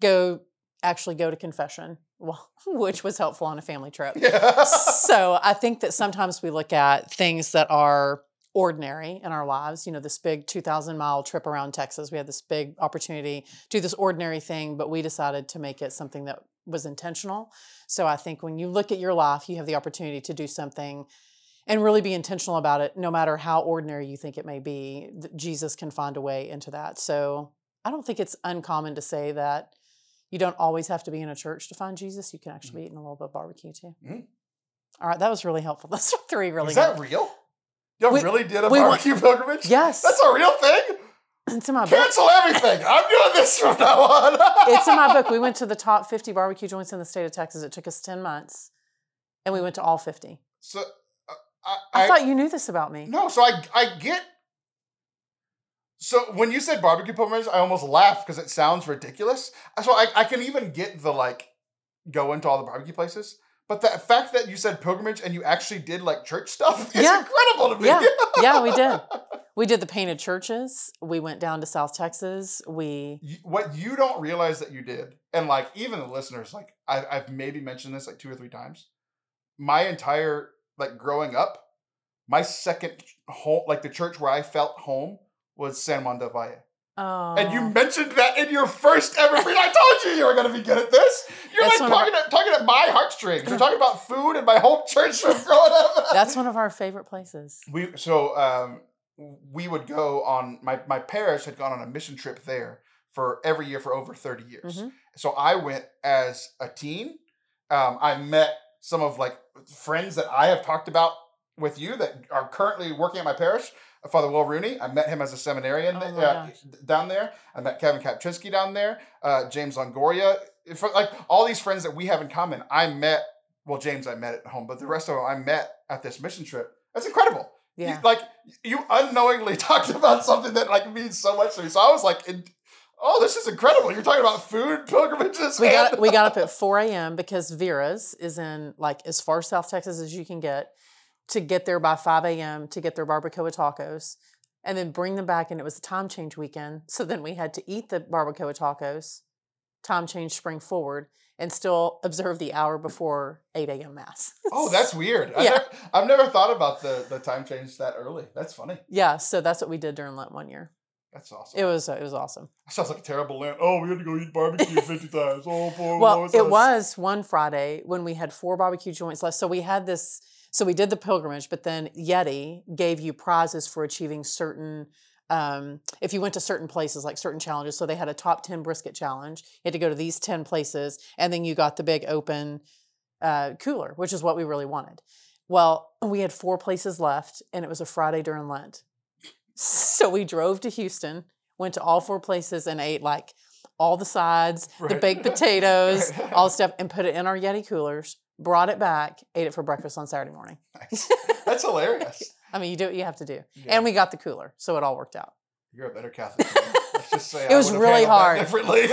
go actually go to confession, well, which was helpful on a family trip. Yeah. so I think that sometimes we look at things that are ordinary in our lives. You know, this big 2,000 mile trip around Texas, we had this big opportunity to do this ordinary thing, but we decided to make it something that was intentional. So I think when you look at your life, you have the opportunity to do something and really be intentional about it, no matter how ordinary you think it may be. Jesus can find a way into that. So I don't think it's uncommon to say that you don't always have to be in a church to find Jesus. You can actually be eating a little bit of barbecue too. Mhm. All right, that was really helpful. That's three really good. that real? You We- really did a we went- barbecue pilgrimage? Yes. That's a real thing? It's in my book. Cancel everything. I'm doing this from now on. It's in my book. We went to the top 50 barbecue joints in the state of Texas. It took us 10 months, and we went to all 50. So, uh, I, I, I, thought you knew this about me. no, so I, I get. So when you said barbecue pilgrimage, I almost laughed because it sounds ridiculous. So I, I can even get the like go into all the barbecue places. But the fact that you said pilgrimage and you actually did like church stuff is Yeah. incredible to me. Yeah, yeah, we did. We did the painted churches. We went down to South Texas. We You- what you don't realize that you did, and like even the listeners, like I, I've maybe mentioned this like two or three times. My entire like growing up, my second home, like the church where I felt home, was San Juan del Valle. oh, And you mentioned that in your first ever read. I told you you were gonna be good at this. You're That's like talking at, talking at my heartstrings. You're talking about food and my home church from growing up. that's one of our favorite places. We so um, we would go on my my parish had gone on a mission trip there for every year for over thirty years. Mhm. So I went as a teen. Um, I met some of like friends that I have talked about with you that are currently working at my parish. Father Will Rooney. I met him as a seminarian Oh uh, down there. I met Kevin Kapczynski down there. Uh, James Longoria. Like all these friends that we have in common, I met. Well, James, I met at home, but the rest of them I met at this mission trip. That's incredible. You- Yeah. like you unknowingly talked about something that like means so much to me. So I was like, in, "Oh, this is incredible!" You're talking about food pilgrimages. we got we got up at 4 a.m. because Vera's is in like as far south Texas as you can get to get there by 5 a.m. to get their barbacoa tacos and then bring them back. And it was a time change weekend. So then we had to eat the barbacoa tacos, time change spring forward, and still observe the hour before 8 a.m. mass. Oh, that's weird. I Yeah. never, I've never thought about the the time change that early. That's funny. yeah. So that's what we did during Lent one year. That's awesome. It was it was awesome. sounds like a terrible Lent. Oh, we had to go eat barbecue fifty times. Oh, poor Well, it us. was one Friday when we had four barbecue joints left. So we had this. So we did the pilgrimage, but then Yeti gave you prizes for achieving certain um, if you went to certain places, like certain challenges, so they had a top 10 brisket challenge, you had to go to these 10 places, and then you got the big open uh, cooler, which is what we really wanted. Well, we had four places left, and it was a Friday during Lent. So we drove to Houston, went to all four places, and ate like all the sides, the baked potatoes, Right. all the stuff, and put it in our Yeti coolers, brought it back, ate it for breakfast on Saturday morning. That's hilarious. I mean, you do what you have to do. Yeah. And we got the cooler, so it all worked out. You're a better Catholic. Let's just say It I was really hard. Differently.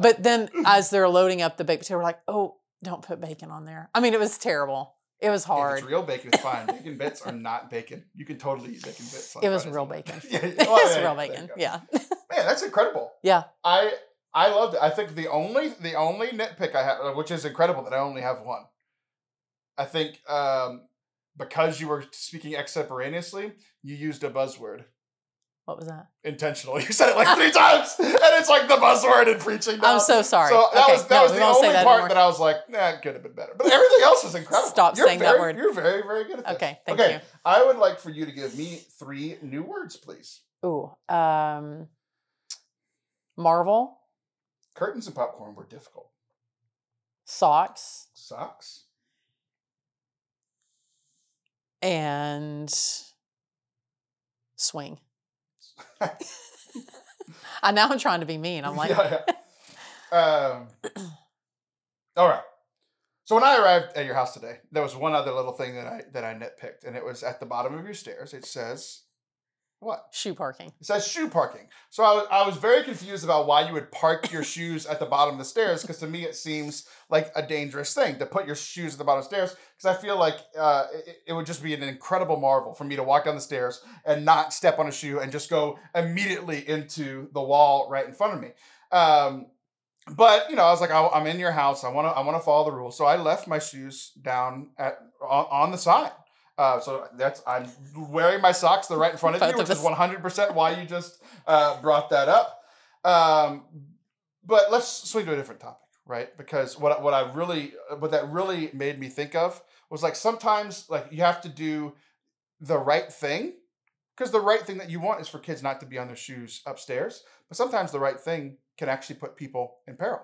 But then as they're loading up the baked potato, we're like, oh, don't put bacon on there. I mean, it was terrible. It was If hard. it's real bacon, it's fine. Bacon bits are not bacon. You can totally eat bacon bits. on It was real bacon. yeah, it was oh, yeah, real bacon. Yeah. Man, that's incredible. Yeah. I I loved it. I think the only the only nitpick I have, which is incredible that I only have one. I think um, because you were speaking extemporaneously, you used a buzzword What was that? intentionally. You said it like three times, and it's like the buzzword in preaching. Now. I'm so sorry. So that okay, was that no, was the only that part anymore. that I was like, nah, it could have been better. But everything else was incredible. Stop You're saying that word. You're very, very good at this. Okay, thank okay, I would like for you to give me three new words, please. Ooh, um, Marvel, Curtains and popcorn were difficult. socks, Socks. and swing. I now I'm trying to be mean. I'm like, yeah, yeah. Um, all right. So when I arrived at your house today, there was one other little thing that I that I nitpicked, and it was at the bottom of your stairs. It says, "What?" shoe parking. It says shoe parking. So I was, I was very confused about why you would park your shoes at the bottom of the stairs because to me it seems like a dangerous thing to put your shoes at the bottom of the stairs because I feel like uh, it, it would just be an incredible marvel for me to walk down the stairs and not step on a shoe and just go immediately into the wall right in front of me. Um, but you know, I was like, I, I'm in your house. I want to I want to follow the rules. So I left my shoes down at on, on the side. Uh, so that's I'm wearing my socks. They're right in front of you, which is 100 percent why you just uh, brought that up. Um, but let's swing to a different topic, right? Because what what I really what that really made me think of was like sometimes like you have to do the right thing because the right thing that you want is for kids not to be on their shoes upstairs. But sometimes the right thing can actually put people in peril.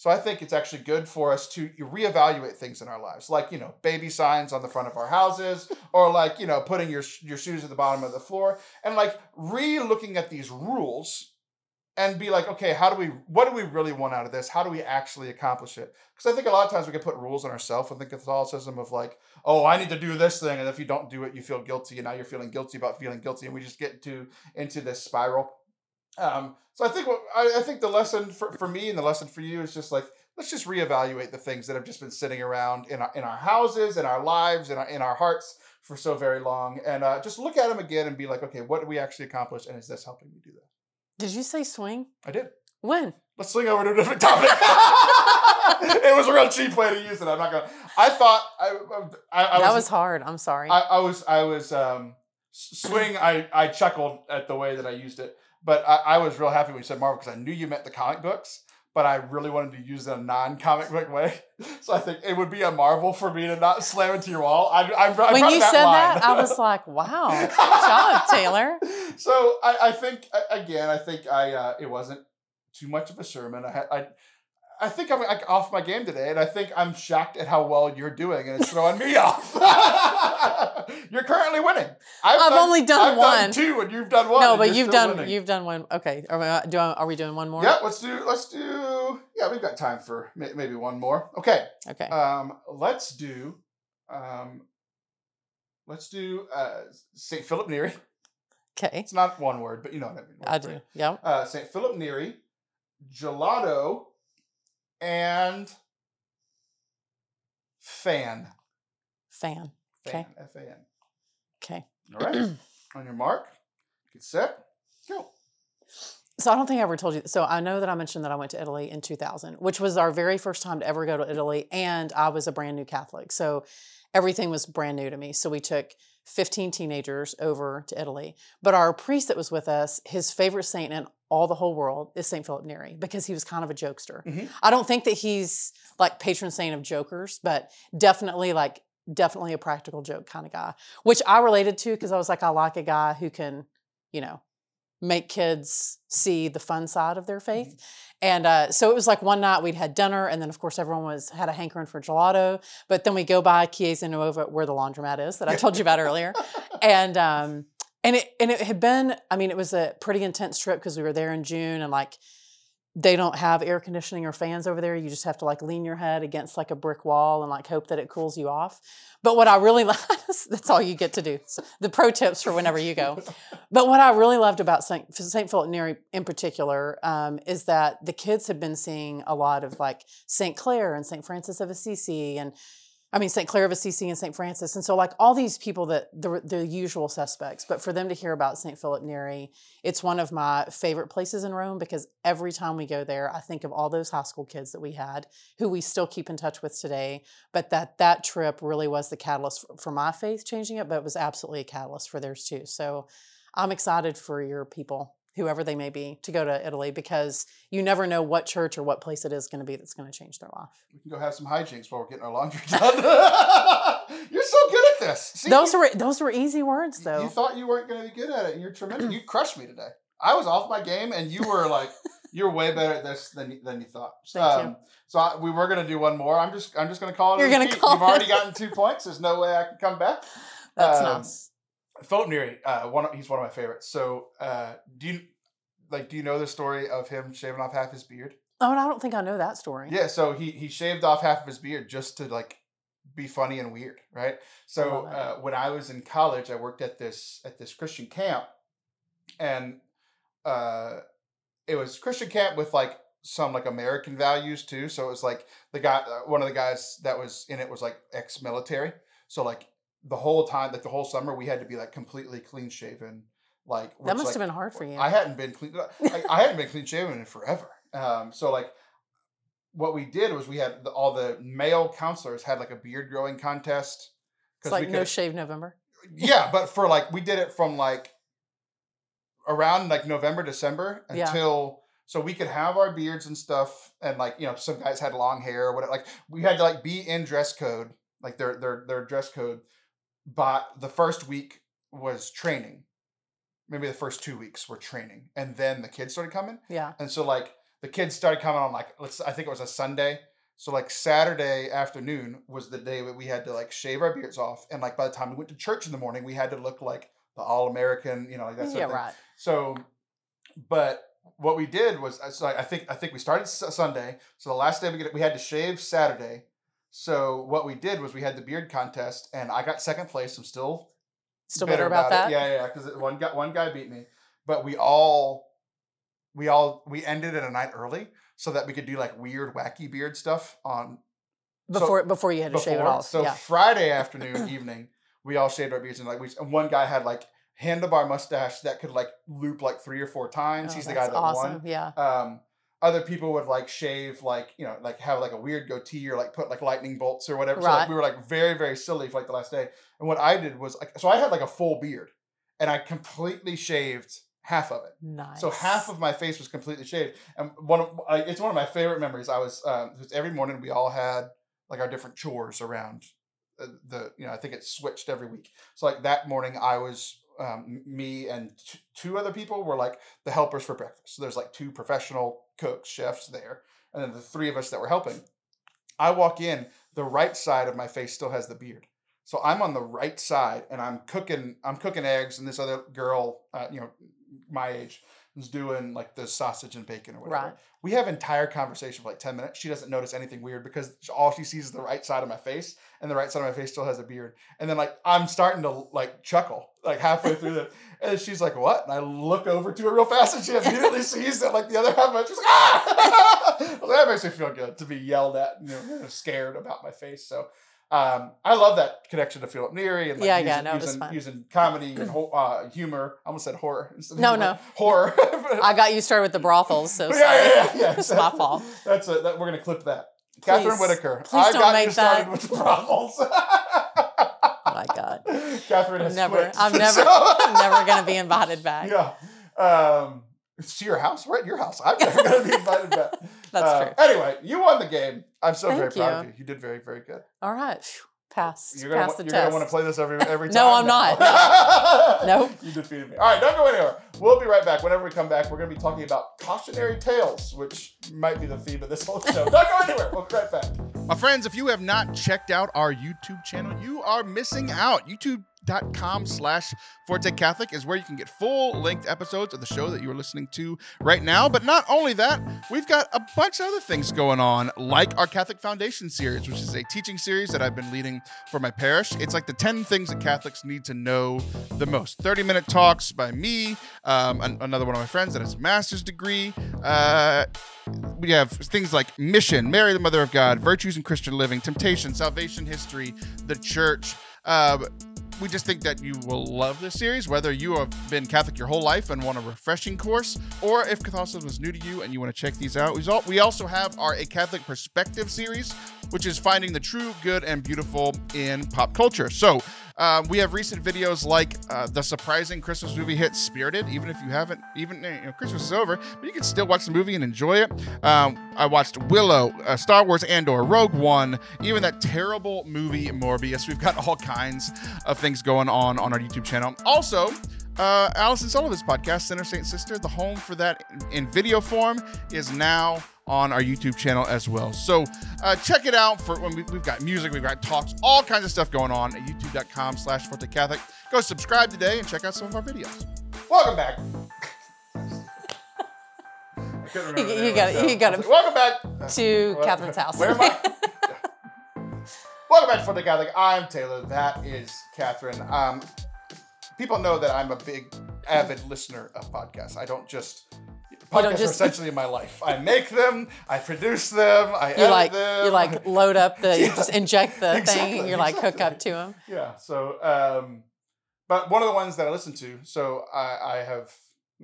So I think it's actually good for us to reevaluate things in our lives, like you know, baby signs on the front of our houses, or like you know, putting your your shoes at the bottom of the floor, and like re-looking at these rules, and be like, okay, how do we? What do we really want out of this? How do we actually accomplish it? Because I think a lot of times we can put rules on ourselves with the Catholicism of like, oh, I need to do this thing, and if you don't do it, you feel guilty, and now you're feeling guilty about feeling guilty, and we just get to into this spiral. Um, so I think what I, I think the lesson for, for me and the lesson for you is just like let's just reevaluate the things that have just been sitting around in our in our houses, in our lives, in our in our hearts for so very long, and uh, just look at them again and be like, okay, what did we actually accomplish, and is this helping me do that? Did you say swing? I did. When? Let's swing over to a different topic. it was a real cheap way to use it. I'm not gonna. I thought I I, I that was was hard. I'm sorry. I, I was I was um swing. I I chuckled at the way that I used it, but I, I was real happy when you said Marvel because I knew you meant the comic books, but I really wanted to use it in a non-comic book way. So I think it would be a marvel for me to not slam into your wall. I, I, I when you that said line. that, I was like, wow, good job, Taylor. So I, I think again, I think I uh, it wasn't too much of a sermon. I had I. I think I'm like off my game today, and I think I'm shocked at how well you're doing, and it's throwing me off. you're currently winning. I've only done I've one. Done two, and you've done one. no, but you've done winning. you've done one. Okay, are we, do I, are we doing one more? Yeah, let's do. Let's do. Yeah, we've got time for maybe one more. Okay. Okay. Um, let's do. Um, let's do uh, Saint Philip Neri. okay. It's not one word, but you know what I mean. I do. Yeah. uh, St. Philip Neri, gelato, and fan. Fan. Fan. Okay. F A N. Okay. All right. On your mark, get set, go. So I don't think I ever told you. So I know that I mentioned that I went to Italy in 2000, which was our very first time to ever go to Italy, and I was a brand new Catholic. So everything was brand new to me. So we took 15 teenagers over to Italy. But our priest that was with us, his favorite saint in all the whole world is Saint Philip Neri because he was kind of a jokester. Mhm. I don't think that he's like patron saint of jokers, but definitely like definitely a practical joke kind of guy, which I related to because I was like, I like a guy who can, you know, make kids see the fun side of their faith. And uh, so it was like one night we'd had dinner, and then of course everyone was had a hankering for gelato. But then we go by Chiesa Nuova, where the laundromat is that I told you about earlier, and um, and it and it had been. I mean, it was a pretty intense trip because we were there in June, and like they don't have air conditioning or fans over there. You just have to like lean your head against like a brick wall and like hope that it cools you off. But what I really like that's all you get to do. So the pro tips for whenever you go. But what I really loved about St. St. Philip Neri in particular um, is that the kids had been seeing a lot of like St. Clare and St. Francis of Assisi and I mean, St. Clare of Assisi and St. Francis. And so, like, all these people that the, the usual suspects, but for them to hear about St. Philip Neri, it's one of my favorite places in Rome because every time we go there, I think of all those high school kids that we had who we still keep in touch with today. But that that trip really was the catalyst for, for my faith changing it, but it was absolutely a catalyst for theirs too. So, I'm excited for your people whoever they may be, to go to Italy because you never know what church or what place it is going to be that's going to change their life. We can go have some hijinks while we're getting our laundry done. You're so good at this. See, those you, were those were easy words, though. You thought you weren't going to be good at it, and you're tremendous. you crushed me today. I was off my game, and you were like, you're way better at this than than you thought. Thank um, you. So I, we were going to do one more. I'm just I'm just going to call it. You're going to call. You've already gotten two points. There's no way I can come back. That's um, nice. Philip Neri, uh, one of, he's one of my favorites. So, uh, do you like do you know the story of him shaving off half his beard? Oh, I don't think I know that story. Yeah, so he he shaved off half of his beard just to like be funny and weird, right? So uh, when I was in college, I worked at this at this Christian camp, and uh, it was Christian camp with like some like American values too. So it was like the guy, uh, one of the guys that was in it was like ex-military. So like the whole time, like the whole summer, we had to be like completely clean shaven like that must like, have been hard for you. I hadn't been clean. I, I hadn't been clean shaven in forever. Um, so like, what we did was we had the, all the male counselors had like a beard growing contest. It's like no shave November. Yeah, but for like we did it from like around like November December until. Yeah. So we could have our beards and stuff, and like you know, some guys had long hair or whatever. Like we had to like be in dress code, like their their their dress code. But the first week was training, maybe the first two weeks were training, and then the kids started coming. Yeah. And so like the kids started coming on like let's I think it was a Sunday. So like Saturday afternoon was the day that we had to like shave our beards off, and like by the time we went to church in the morning, we had to look like the all American, you know, like that sort yeah, of thing. right. So, but what we did was uh, so I think I think we started Sunday. So the last day we get we had to shave Saturday. So what we did was we had the beard contest, and I got second place. I'm still Still bitter, bitter about, about, that? Yeah, yeah, because one guy one guy beat me, but we all we all we ended it a night early so that we could do like weird wacky beard stuff on before so, before you had to before, shave it off. So yeah. Friday afternoon, evening, we all shaved our beards and like we and one guy had like handlebar mustache that could like loop like three or four times. Oh, He's the guy that awesome. won. Yeah. Um, other people would like shave like you know like have like a weird goatee or like put like lightning bolts or whatever. Right. So like, we were like very very silly for like the last day. And what I did was like so I had like a full beard, and I completely shaved half of it. Nice. So half of my face was completely shaved, and one of it's one of my favorite memories. I was um, every morning we all had like our different chores around the, the you know I think it switched every week. So like that morning I was um, me and t- two other people were like the helpers for breakfast. So there's like two professional cooks, chefs there, and then the three of us that were helping. I walk in, the right side of my face still has the beard. So I'm on the right side and I'm cooking I'm cooking eggs and this other girl, uh, you know, my age is doing like the sausage and bacon or whatever. Right. We have entire conversation for like 10 minutes. She doesn't notice anything weird because all she sees is the right side of my face and the right side of my face still has a beard. And then like I'm starting to like chuckle like halfway through it. And she's like, what? And I look over to her real fast and she immediately sees that like the other half of it. She's like, ah! that makes me feel good to be yelled at, you know, scared about my face. So um, I love that connection to Philip Neri and like yeah, using, yeah, no, using, using comedy and uh, humor. I almost said horror. No, no, horror. I got you started with the brothels, so yeah, yeah, yeah, yeah. it's my fault. That's a, that, we're gonna clip that. Please, Catherine Whitaker. Please I don't got make you started that. with the brothels. oh my god, Catherine has never. quit. I'm never. I'm never gonna be invited back. Yeah. Um, it's to your house. We're at your house. I'm never gonna be invited back. That's Um, true. Anyway, you won the game. I'm so Thank very proud of you. you. You did very, very good. All right. Pass. You're gonna, pass the you're test. gonna want to play this every every time. No, I'm not. Nope. You defeated me. All right, don't go anywhere. We'll be right back. Whenever we come back, we're gonna be talking about cautionary tales, which might be the theme of this whole show. don't go anywhere. We'll be right back. My friends, if you have not checked out our YouTube channel, you are missing out. YouTube.com slash Forte Catholic is where you can get full length episodes of the show that you are listening to right now. But not only that, we've got a bunch of other things going on, like our Catholic Foundation series, which is a teaching series that I've been leading for my parish. It's like the 10 things that Catholics need to know the most. 30 minute talks by me, um, an- another one of my friends that has a master's degree. Uh, we have things like mission, Mary, the Mother of God, virtues in Christian living, temptation, salvation history, the church. Uh, we just think that you will love this series, whether you have been Catholic your whole life and want a refreshing course, or if Catholicism is new to you and you want to check these out. We also have our A Catholic Perspective series, which is finding the true, good, and beautiful in pop culture. So uh, we have recent videos like uh, the surprising Christmas movie hit Spirited. Even if you haven't, even you know, Christmas is over, but you can still watch the movie and enjoy it. Um, I watched Willow, uh, Star Wars Andor, Rogue One, even that terrible movie Morbius. We've got all kinds of things going on on our YouTube channel. Also, uh, Allison Sullivan's podcast, Center Saint Sister, the home for that in video form, is now on our YouTube channel as well. So uh, check it out for when we, we've got music, we've got talks, all kinds of stuff going on at youtube.com slash Forte Catholic. Go subscribe today and check out some of our videos. Welcome back. I couldn't remember You- you got it, you got it. Welcome back. to Catherine's house. Where am I? Welcome back to Forte Catholic. I'm Taylor. That is Catherine. Um, people know that I'm a big, avid listener of podcasts. I don't just. Podcasts don't are just- essentially in my life. I make them, I produce them, I you edit like them. you like load up the you Yeah. just inject the Exactly, thing. You're like hook up to them. Yeah. So, um, but one of the ones that I listen to, so I, I have,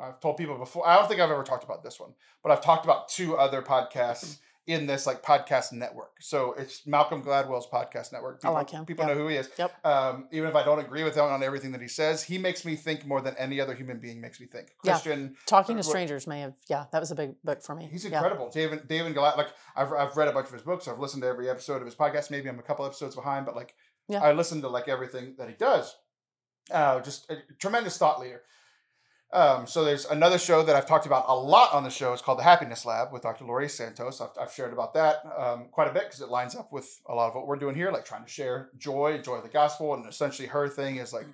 I've told people before. I don't think I've ever talked about this one, but I've talked about two other podcasts in this like podcast network. So it's Malcolm Gladwell's podcast network. I like him, People yeah. know who he is. Yep. Um, even if I don't agree with him on everything that he says, he makes me think more than any other human being makes me think. Yeah. Christian. Talking to What- strangers may have yeah, that was a big book for me. He's Yeah. incredible. David David Galat, like I've, I've read a bunch of his books. I've listened to every episode of his podcast. Maybe I'm a couple episodes behind, but like Yeah. I listen to like everything that he does. Uh, just a tremendous thought leader. Um, so there's another show that I've talked about a lot on the show. It's called The Happiness Lab with Dr. Laurie Santos. I've, I've shared about that um, quite a bit because it lines up with a lot of what we're doing here, like trying to share joy, joy of the gospel, and essentially her thing is like,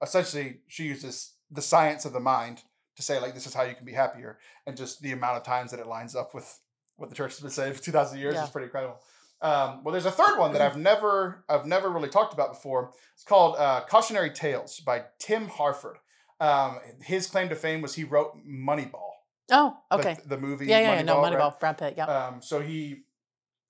essentially she uses the science of the mind to say like this is how you can be happier, and just the amount of times that it lines up with what the church has been saying for two thousand years Yeah. is pretty incredible. Um, well, there's a third one that I've never I've never really talked about before. It's called uh, Cautionary Tales by Tim Harford. Um, his claim to fame was he wrote Moneyball. Oh, okay. The, movie. yeah, yeah, yeah. No, right? Moneyball, Brad Pitt. Yeah. Um, so he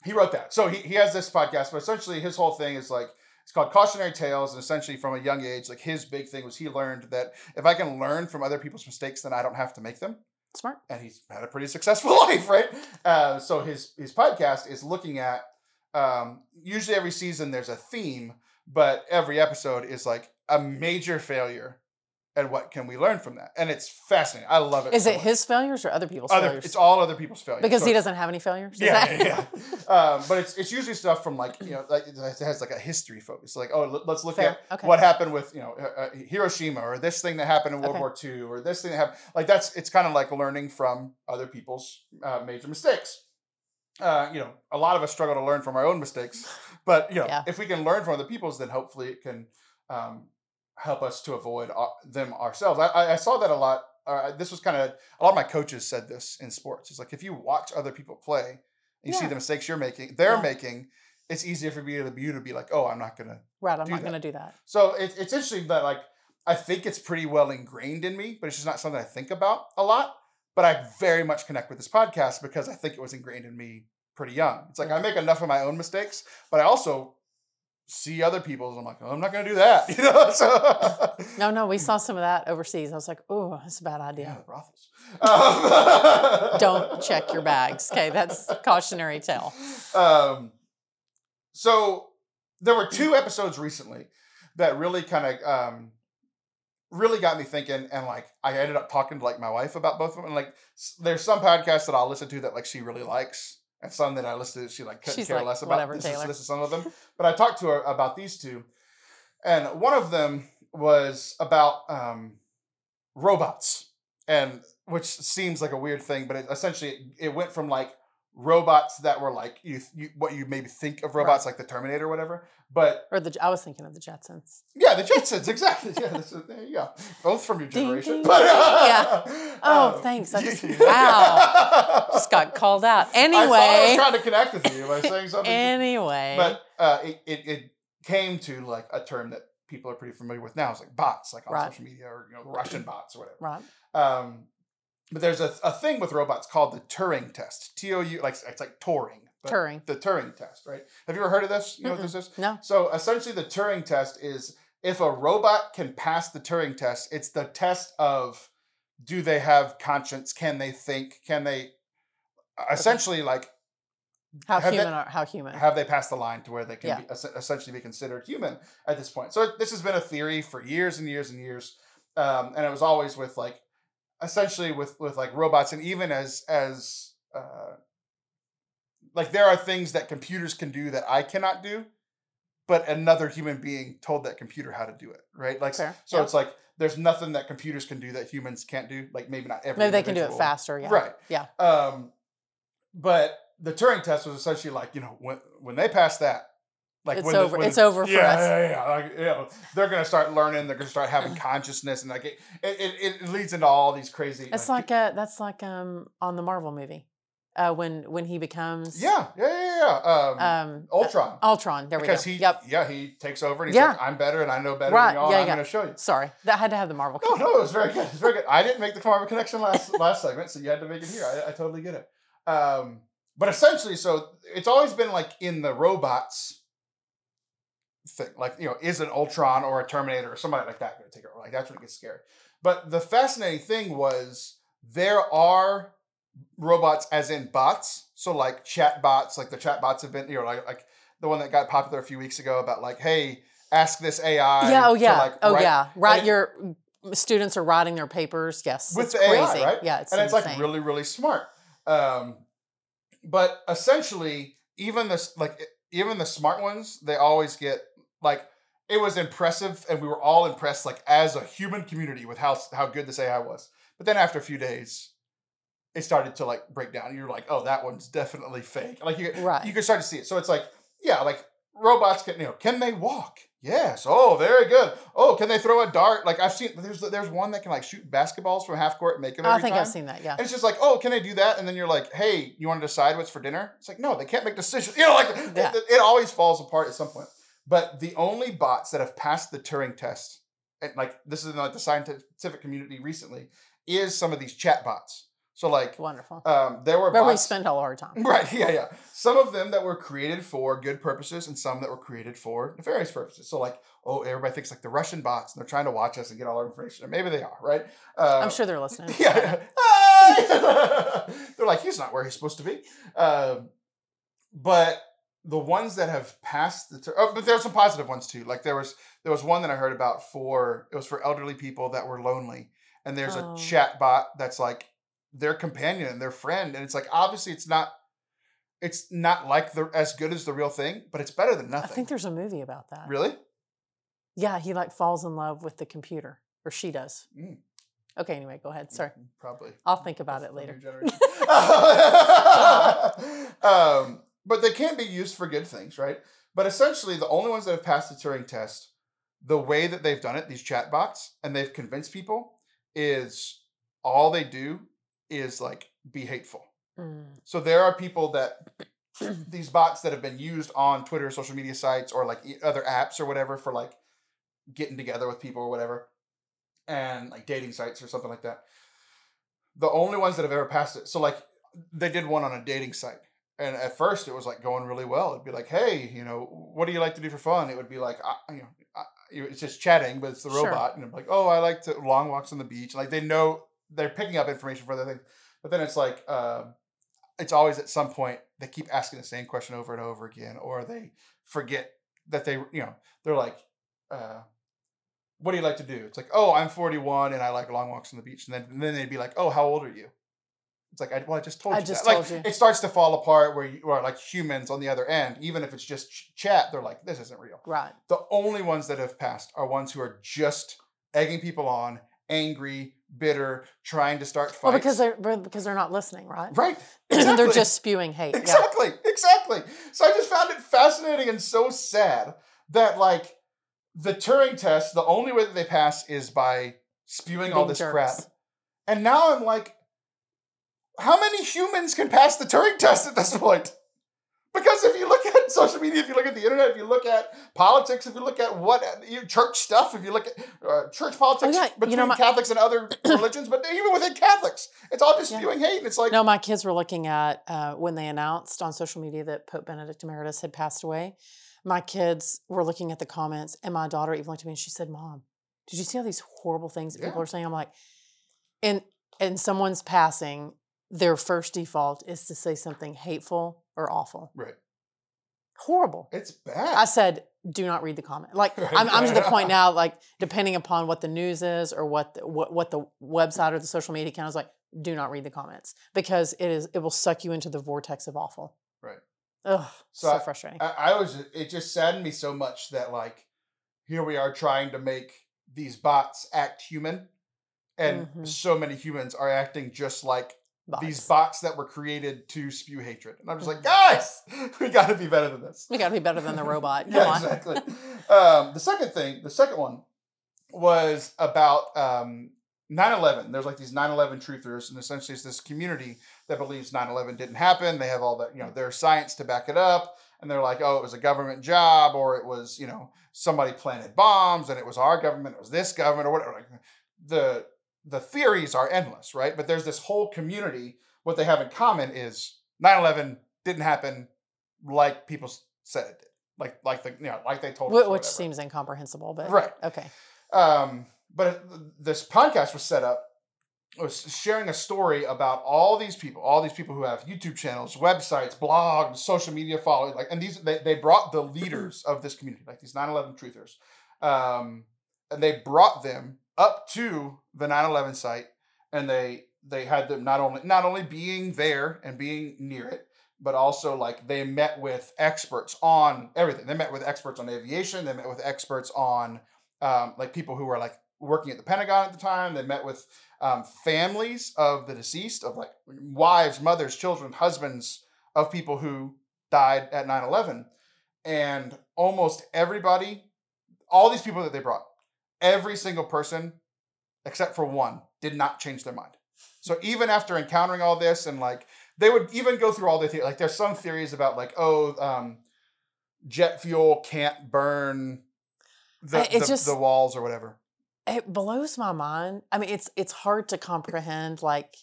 he wrote that. So he, he has this podcast, but essentially his whole thing is like it's called Cautionary Tales, and essentially from a young age, like his big thing was he learned that if I can learn from other people's mistakes, then I don't have to make them. Smart. And he's had a pretty successful life, right? Uh, so his his podcast is looking at um, usually every season there's a theme, but every episode is like a major failure, and what can we learn from that? And it's fascinating. I love it. Is so it much. his failures or other people's Other, failures? it's all other people's failures. because So he doesn't have any failures. Yeah, yeah, yeah. Um, but it's it's usually stuff from like you know like it has like a history focus. Like oh let- let's look Fair. at Okay. what happened with you know uh, uh, Hiroshima or this thing that happened in World Okay. War II or this thing that happened. Like that's it's kind of like learning from other people's uh, major mistakes. Uh, you know, a lot of us struggle to learn from our own mistakes, but you know, Yeah. if we can learn from other people's, then hopefully it can um, help us to avoid them ourselves. I, I, saw that a lot. Uh, this was kind of a lot of my coaches said this in sports. It's like if you watch other people play, and you see the mistakes you're making, they're Yeah. making. It's easier for you to, you to be like, oh, I'm not gonna. Right. I'm not that. going to do that. So it, it's interesting that like I think it's pretty well ingrained in me, but it's just not something I think about a lot. But I very much connect with this podcast because I think it was ingrained in me pretty young. It's like I make enough of my own mistakes, but I also see other people's. I'm like, oh, I'm not gonna do that, you know. So No, no. We saw some of that overseas. I was like, oh, that's a bad yeah, idea. the brothels. Um, Don't check your bags. Okay, that's cautionary tale. Um, so there were two episodes recently that really kind of um, really got me thinking, and like I ended up talking to like my wife about both of them. And like, there's some podcasts that I'll listen to that like she really likes, and some that I listed she like couldn't She's care like, less about. "Whatever, This is, this is some of them. But I talked to her about these two, and one of them was about um, robots, and which seems like a weird thing, but it, essentially it went from like robots that were like you, you what you maybe think of robots like the Terminator or whatever, but Or the I was thinking of the Jetsons. yeah, the Jetsons, exactly. Yeah, that's, there you go. Both from your generation. But, ding. Yeah. Oh, um, thanks. I just- wow. Just got called out. I thought I was trying to connect with you by saying something. Anyway. but uh, it, it, it came to like a term that people are pretty familiar with now. It's like bots, like on Right. social media or you know Russian bots or whatever. right. Um, but there's a, a thing with robots called the Turing test. T O U like it's like Turing. Turing. The Turing test, right? Have you ever heard of this? You know what this is? No. So essentially, the Turing test is if a robot can pass the Turing test, it's the test of do they have conscience? Can they think? Can they essentially like How Have they- human are how human? have they passed the line to where they can Yeah. be, es- essentially be considered human at this point? So this has been a theory for years and years and years, um, and it was always with like essentially with with like robots and even as as uh, like there are things that computers can do that I cannot do, but another human being told that computer how to do it, right? Like Fair. so, Yep. it's like there's nothing that computers can do that humans can't do. Like maybe not every. Maybe they can do it faster. Yeah. Right. Yeah. Um, but the Turing test was essentially like you know when when they pass that, like It's the- over- when it's the- over for yeah, us. Yeah, yeah, like you know they're gonna start learning. They're gonna start having consciousness, and like it, it, it, leads into all these crazy. It's like uh that's like um on the Marvel movie. Uh when when he becomes yeah, yeah, yeah, yeah. Um, um Ultron. Ultron. There we go. because he, yep. yeah, he takes over and he's Yeah. like, "I'm better and I know better Right, than y'all. yeah, I'm gonna show you." Sorry. That had to have the Marvel. No, no, it was very good. It's very good. I didn't make the Marvel connection last last segment, so you had to make it here. I, I totally get it. Um, but essentially, so it's always been like in the robots thing, like you know, is an Ultron or a Terminator or somebody like that going to take over? Like that's when it gets scary. But the fascinating thing was there are robots as in bots, so like chat bots, like the chat bots have been, you know, like like the one that got popular a few weeks ago about like, hey, ask this AI. Yeah, oh yeah. like, oh write- yeah. Right it- your students are writing their papers. Yes. with it's crazy. AI, right? Yeah, it's and it's like really, really smart. Um, but essentially, even this like even the smart ones, they always get like it was impressive, and we were all impressed, like as a human community, with how how good this AI was. But then after a few days, it started to like break down. You're like, oh, that one's definitely fake. Like you, Right. you can start to see it. So it's like, yeah, like robots can, you know, can they walk? Yes. Oh, very good. Oh, can they throw a dart? Like I've seen, there's there's one that can like shoot basketballs from half court and make them every I think time. I've seen that. Yeah. And it's just like, oh, can they do that? And then you're like, hey, you want to decide what's for dinner? It's like, no, they can't make decisions. You know, like Yeah. it, it always falls apart at some point. But the only bots that have passed the Turing test, and like this is in like the scientific community recently, is some of these chat bots. So like, Wonderful. um, there were Where we bots. spend all our time. Right, yeah, yeah. Some of them that were created for good purposes and some that were created for nefarious purposes. So, like, oh, everybody thinks like the Russian bots and they're trying to watch us and get all our information. And maybe they are, right? Uh, I'm sure they're listening. Yeah. yeah. They're like, he's not where he's supposed to be. Um, but the ones that have passed the ter- oh, but there's some positive ones too. Like there was there was one that I heard about for it was for elderly people that were lonely, and there's Oh. a chat bot that's like their companion and their friend, and it's like obviously it's not it's not like the as good as the real thing, but it's better than nothing. I think there's a movie about that. really. Yeah, he like falls in love with the computer, or she does. Mm. Okay, anyway, go ahead. Sorry. Probably. I'll think about That's it later. um, but they can be used for good things, right? But essentially, the only ones that have passed the Turing test, the way that they've done it, these chatbots, and they've convinced people, is all they do is like be hateful. Mm. So there are people that these bots that have been used on Twitter, social media sites, or like other apps or whatever for like getting together with people or whatever, and like dating sites or something like that. The only ones that have ever passed it. So like they did one on a dating site. And at first, it was like going really well. It'd be like, "Hey, you know, what do you like to do for fun?" It would be like, I, you know, I, it's just chatting, but it's the Sure. robot, and I'm like, "Oh, I like to long walks on the beach." Like they know they're picking up information for other things, but then it's like, um, it's always at some point they keep asking the same question over and over again, or they forget that they, you know, they're like, uh, "What do you like to do?" It's like, "Oh, I'm 41 and I like long walks on the beach," and then and then they'd be like, "Oh, how old are you?" It's like, I, well, I just told I you. just that. told like, you. It starts to fall apart where you are like humans on the other end, even if it's just ch- chat, they're like, this isn't real. Right. The only ones that have passed are ones who are just egging people on, angry, bitter, trying to start fights. Well, because they're because they're not listening, right? right. Exactly. they're just spewing hate. Yeah. Exactly, exactly. So I just found it fascinating and so sad that like the Turing test, the only way that they pass is by spewing all this jerks. crap. And now I'm like, how many humans can pass the Turing test at this point? Because if you look at social media, if you look at the internet, if you look at politics, if you look at what church stuff, if you look at uh, church politics Oh, yeah, you between know, my- Catholics and other religions, but even within Catholics, it's all just Yeah. spewing hate. And it's like, No, my kids were looking at uh, when they announced on social media that Pope Benedict Emeritus had passed away. My kids were looking at the comments, and my daughter even looked at me and she said, "Mom, did you see all these horrible things that people are saying?" I'm like, and and someone's passing, their first default is to say something hateful or awful, right, horrible. it's bad. I said, do not read the comment. Like Right. I'm, I'm to the point now, like depending upon what the news is or what the, what what the website or the social media account is like, do not read the comments because it is it will suck you into the vortex of awful. Right. Ugh, So so, I- frustrating. I, I was it just saddened me so much that like here we are trying to make these bots act human and Mhm. so many humans are acting just like these Bots. that were created to spew hatred and i'm just like guys we got to be better than this we got to be better than the robot. Yeah on. exactly um, the second thing the second one was about um, 9-11 there's like these 9-11 truthers and essentially it's this community that believes 9-11 didn't happen they have all that you know their science to back it up and they're like oh it was a government job or it was you know somebody planted bombs and it was our government it was this government or whatever like the the theories are endless right but there's this whole community what they have in common is 9-11 didn't happen like people said it did like like the you know like they told us Wh- Which seems incomprehensible, but Right. Okay. Um, but this podcast was set up was sharing a story about all these people, all these people who have YouTube channels, websites, blogs, social media following, like, and these they, they brought the leaders of this community, like these 9/11 truthers, um, and they brought them up to the 9/11 site, and they they had them not only not only being there and being near it, but also like they met with experts on everything. They met with experts on aviation. They met with experts on um, like people who were like working at the Pentagon at the time. They met with um, families of the deceased, of like wives, mothers, children, husbands of people who died at 9 11. And almost everybody, all these people that they brought, every single person, except for one, did not change their mind. So even after encountering all this, and like they would even go through all the theories, like there's some theories about like, oh, um, jet fuel can't burn the, the, just- the walls or whatever. it blows my mind i mean it's it's hard to comprehend like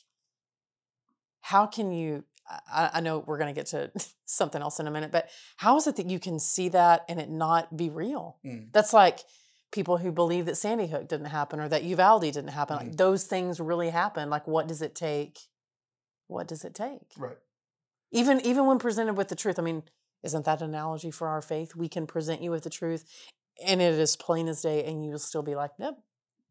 how can you I, I know we're going to get to something else in a minute but how is it that you can see that and it not be real Mm. that's like people who believe that sandy hook didn't happen or that uvalde didn't happen Mm-hmm. like those things really happen like what does it take what does it take Right. even even when presented with the truth i mean isn't that an analogy for our faith we can present you with the truth and it is plain as day and you will still be like nope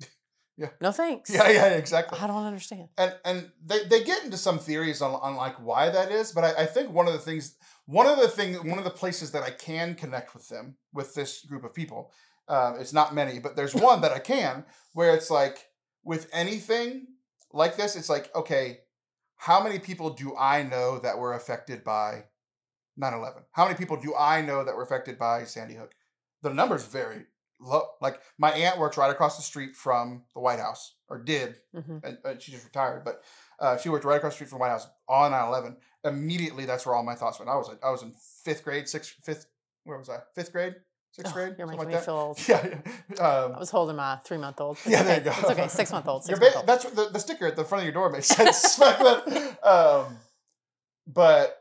Yeah. no thanks Yeah, yeah, exactly. i don't understand and and they, they get into some theories on, on like why that is but I, I think one of the things one of the things one of the places that i can connect with them with this group of people um, it's not many but there's one that i can where it's like with anything like this it's like okay how many people do i know that were affected by 9-11 how many people do i know that were affected by sandy hook the number's very low like my aunt works right across the street from the white house or did hmm and, and she just retired, but uh, she worked right across the street from the White House on 9-11. Immediately, that's where all my thoughts went. I was I was in fifth grade, sixth, fifth, where was I? Fifth grade, sixth grade, you're making like me feel old. Yeah, yeah. Um, i was holding my three month old yeah, there you go. it's okay six month old six ba- that's what the, the sticker at the front of your door makes sense. um, but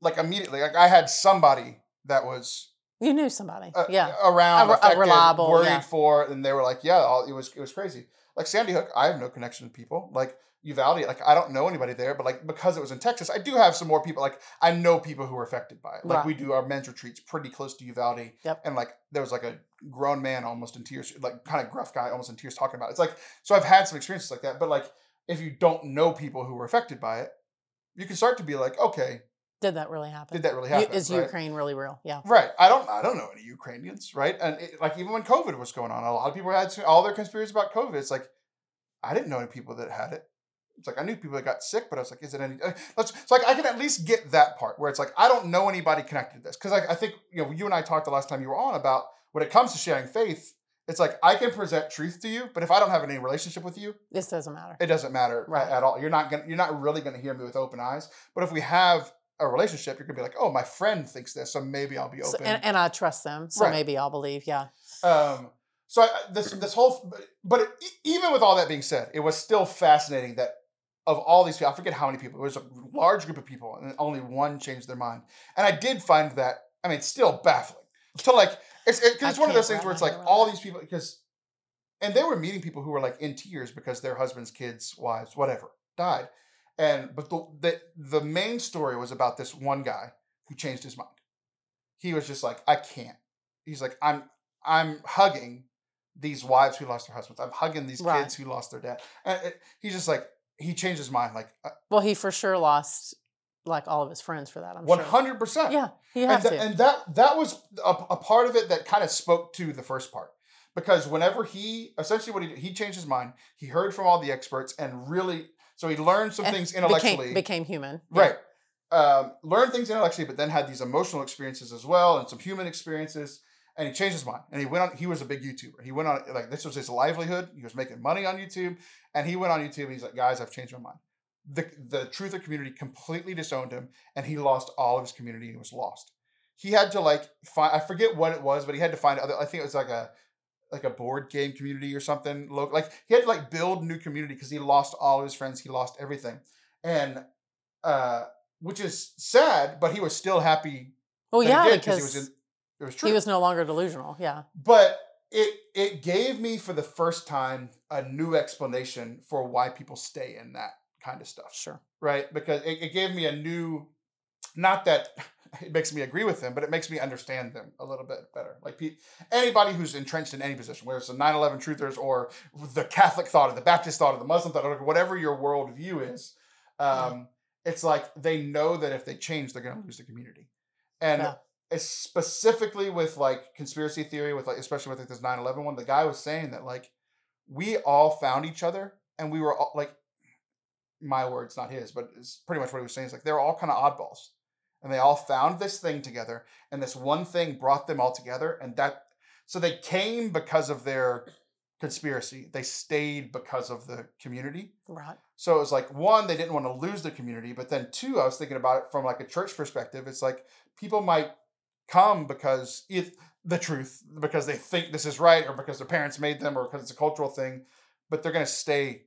like immediately, like I had somebody that was you knew somebody uh, yeah around, A re- a reliable, worried yeah. for, and they were like, yeah, all, it was it was crazy. Like Sandy Hook, I have no connection to people. Like Uvalde, like I don't know anybody there, but like because it was in Texas, I do have some more people. Like I know people who were affected by it. Like Right. we do our men's retreats pretty close to Uvalde, Yep. and like there was like a grown man almost in tears, like kind of gruff guy almost in tears talking about it. It's like so I've had some experiences like that, but like if you don't know people who were affected by it, you can start to be like, okay, Did that really happen? did that really happen? Is right? Ukraine really real? Yeah. Right. I don't. I don't know any Ukrainians. Right. And it, like even when COVID was going on, a lot of people had all their conspiracies about COVID. It's like I didn't know any people that had it. It's like I knew people that got sick, but I was like, is it any? uh, Let's. It's like I can at least get that part where it's like I don't know anybody connected to this because I, I think you know you and I talked the last time you were on about when it comes to sharing faith. It's like I can present truth to you, but if I don't have any relationship with you, This doesn't matter. it doesn't matter Right. at, all. You're not gonna. You're not really gonna hear me with open eyes. But if we have a relationship, you're gonna be like, oh, my friend thinks this, so maybe I'll be So- open. and, and I trust them, so Right. maybe I'll believe. Yeah. Um, so I, this this whole, but, it, even with all that being said, it was still fascinating that of all these people, I forget how many people. It was a large group of people, and only one changed their mind. And I did find that. I mean, it's still baffling. So like, it's it, it's one of those things where it's like all that. these people because, and they were meeting people who were like in tears because their husbands, kids, wives, whatever died. And but the the the main story was about this one guy who changed his mind. He was just like, I can't. He's like, I'm I'm hugging these wives who lost their husbands. I'm hugging these Right. kids who lost their dad. And it, he's just like, he changed his mind, like uh, Well, he for sure lost like all of his friends for that. I'm one sure. hundred percent. Yeah, he and, has to. and that that was a, a part of it that kind of spoke to the first part because whenever he essentially what he did, he changed his mind. He heard from all the experts and really, so he learned some And things intellectually. became, became human. Yeah. Right. Um, learned things intellectually, but then had these emotional experiences as well and some human experiences. And he changed his mind. And he went on, he was a big YouTuber. He went on, like, this was his livelihood. He was making money on YouTube. And he went on YouTube and he's like, guys, I've changed my mind. The, the truther community completely disowned him and he lost all of his community. He was lost. He had to, like, find, I forget what it was, but he had to find other, I think it was like a, like a board game community or something. Local, like he had to like build new community because he lost all of his friends. He lost everything. And, uh, which is sad, but he was still happy Oh yeah, he did because he was in, it was true. he was no longer delusional. Yeah. but it it gave me for the first time a new explanation for why people stay in that kind of stuff, Sure. right? Because it, it gave me a new, not that it makes me agree with them, but it makes me understand them a little bit better. Like pe- anybody who's entrenched in any position, whether it's the 9/11 truthers or the Catholic thought or the Baptist thought or the Muslim thought or whatever your worldview is, um, it's like they know that if they change, they're going to lose the community. And Yeah. It's specifically with like conspiracy theory, with like especially with like this 9/11 one, the guy was saying that like we all found each other and we were all like my words, not his, but it's pretty much what he was saying. Is like they're all kind of oddballs, and they all found this thing together, and this one thing brought them all together, and that so they came because of their conspiracy. They stayed because of the community. Right. So it was like one, they didn't want to lose the community, but then two, I was thinking about it from like a church perspective. It's like people might come because it the truth, because they think this is right, or because their parents made them, or because it's a cultural thing, but they're gonna stay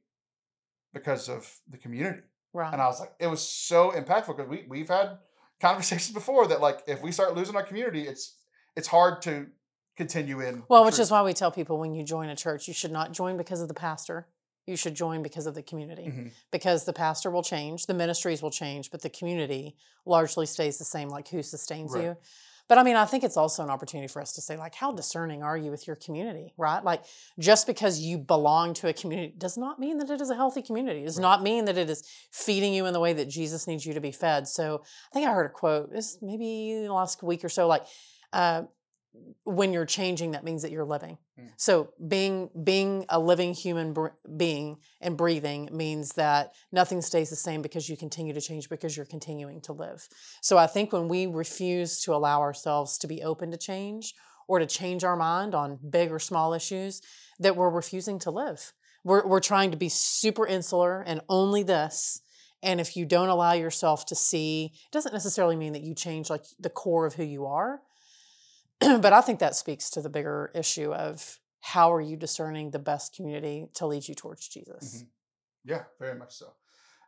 because of the community. Right. And I was like, it was so impactful because we we've had conversations before that like if we start losing our community, it's it's hard to continue in. Well, which truth. is why we tell people when you join a church, you should not join because of the pastor. You should join because of the community. Mhm. Because the pastor will change, the ministries will change, but the community largely stays the same, like who sustains Right. you. But I mean, I think it's also an opportunity for us to say, like, how discerning are you with your community, right? Like, just because you belong to a community does not mean that it is a healthy community. It does Right. not mean that it is feeding you in the way that Jesus needs you to be fed. So I think I heard a quote, this maybe in the last week or so, like, uh, when you're changing, that means that you're living. Mm. So being being a living human br- being and breathing means that nothing stays the same because you continue to change because you're continuing to live. So I think when we refuse to allow ourselves to be open to change or to change our mind on big or small issues, that we're refusing to live. We're we're trying to be super insular and only this. And if you don't allow yourself to see, it doesn't necessarily mean that you change like the core of who you are. but I think that speaks to the bigger issue of how are you discerning the best community to lead you towards Jesus. Mhm. Yeah, very much so.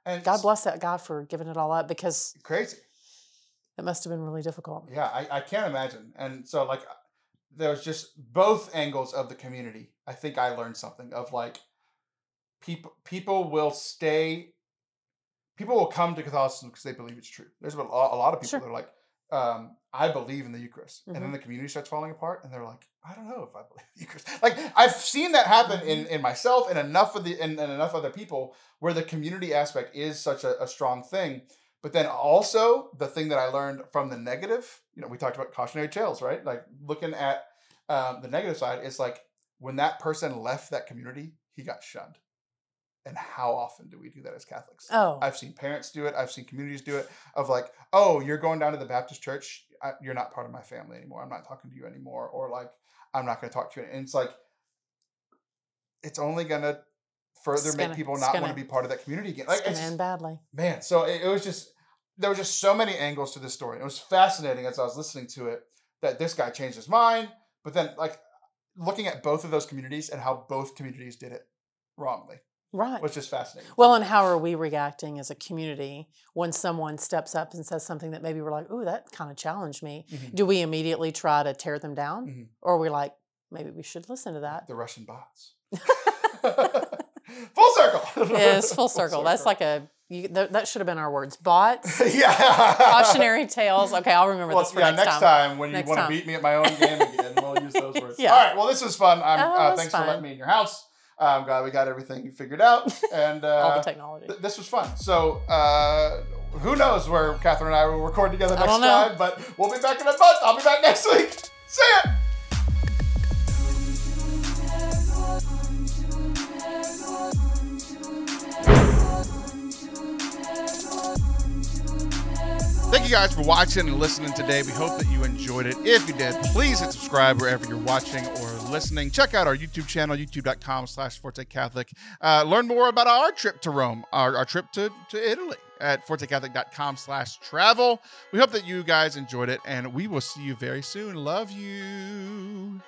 And God bless that guy for giving it all up because crazy. it must have been really difficult. Yeah, I, I can't imagine. And so like there was just both angles of the community. I think I learned something of like people people will stay people will come to Catholicism because they believe it's true. There's a lot, a lot of people Sure. that are like, um, I believe in the Eucharist. And then Mhm. the community starts falling apart and they're like, I don't know if I believe in the Eucharist. Like I've seen that happen Mm-hmm. in, in myself and enough of the and, and enough other people where the community aspect is such a, a strong thing. But then also the thing that I learned from the negative, you know, we talked about cautionary tales, right? Like looking at um, the negative side is like when that person left that community, he got shunned. And how often do we do that as Catholics? Oh, I've seen parents do it. I've seen communities do it. Of like, oh, you're going down to the Baptist church. I, you're not part of my family anymore. I'm not talking to you anymore. Or like, I'm not going to talk to you. And it's like, it's only going to further make gonna- people not want to be part of that community again. it's Like, it's, end badly. man. So it, it was just there were just so many angles to this story. It was fascinating as I was listening to it that this guy changed his mind, but then like looking at both of those communities and how both communities did it wrongly Right. Which is fascinating. Well, and how are we reacting as a community when someone steps up and says something that maybe we're like, "Ooh, that kind of challenged me." Mhm. Do we immediately try to tear them down, Mhm. or are we like, maybe we should listen to that? the Russian bots. full circle. It's full circle. That's like a you, th- that should have been our words. Bots, yeah. cautionary tales. Okay, I'll remember Well, this for yeah, next, next time. time, when you want to beat me at my own game again, we'll use those words. Yeah. All right. Well, this was fun. I'm, Oh, uh, thanks for letting me in your house. I'm glad we got everything figured out, and uh, All the technology. th- this was fun. So, uh, who knows where Catherine and I will record together next time? But we'll be back in a month. I'll be back next week. See ya. Thank you guys for watching and listening today. We hope that you enjoyed it. If you did, please hit subscribe wherever you're watching or listening. Check out our YouTube channel, youtube.com slash Forte Catholic. Uh, learn more about our trip to Rome, our, our trip to, to Italy at fortecatholic.com slash travel. We hope that you guys enjoyed it, and we will see you very soon. Love you.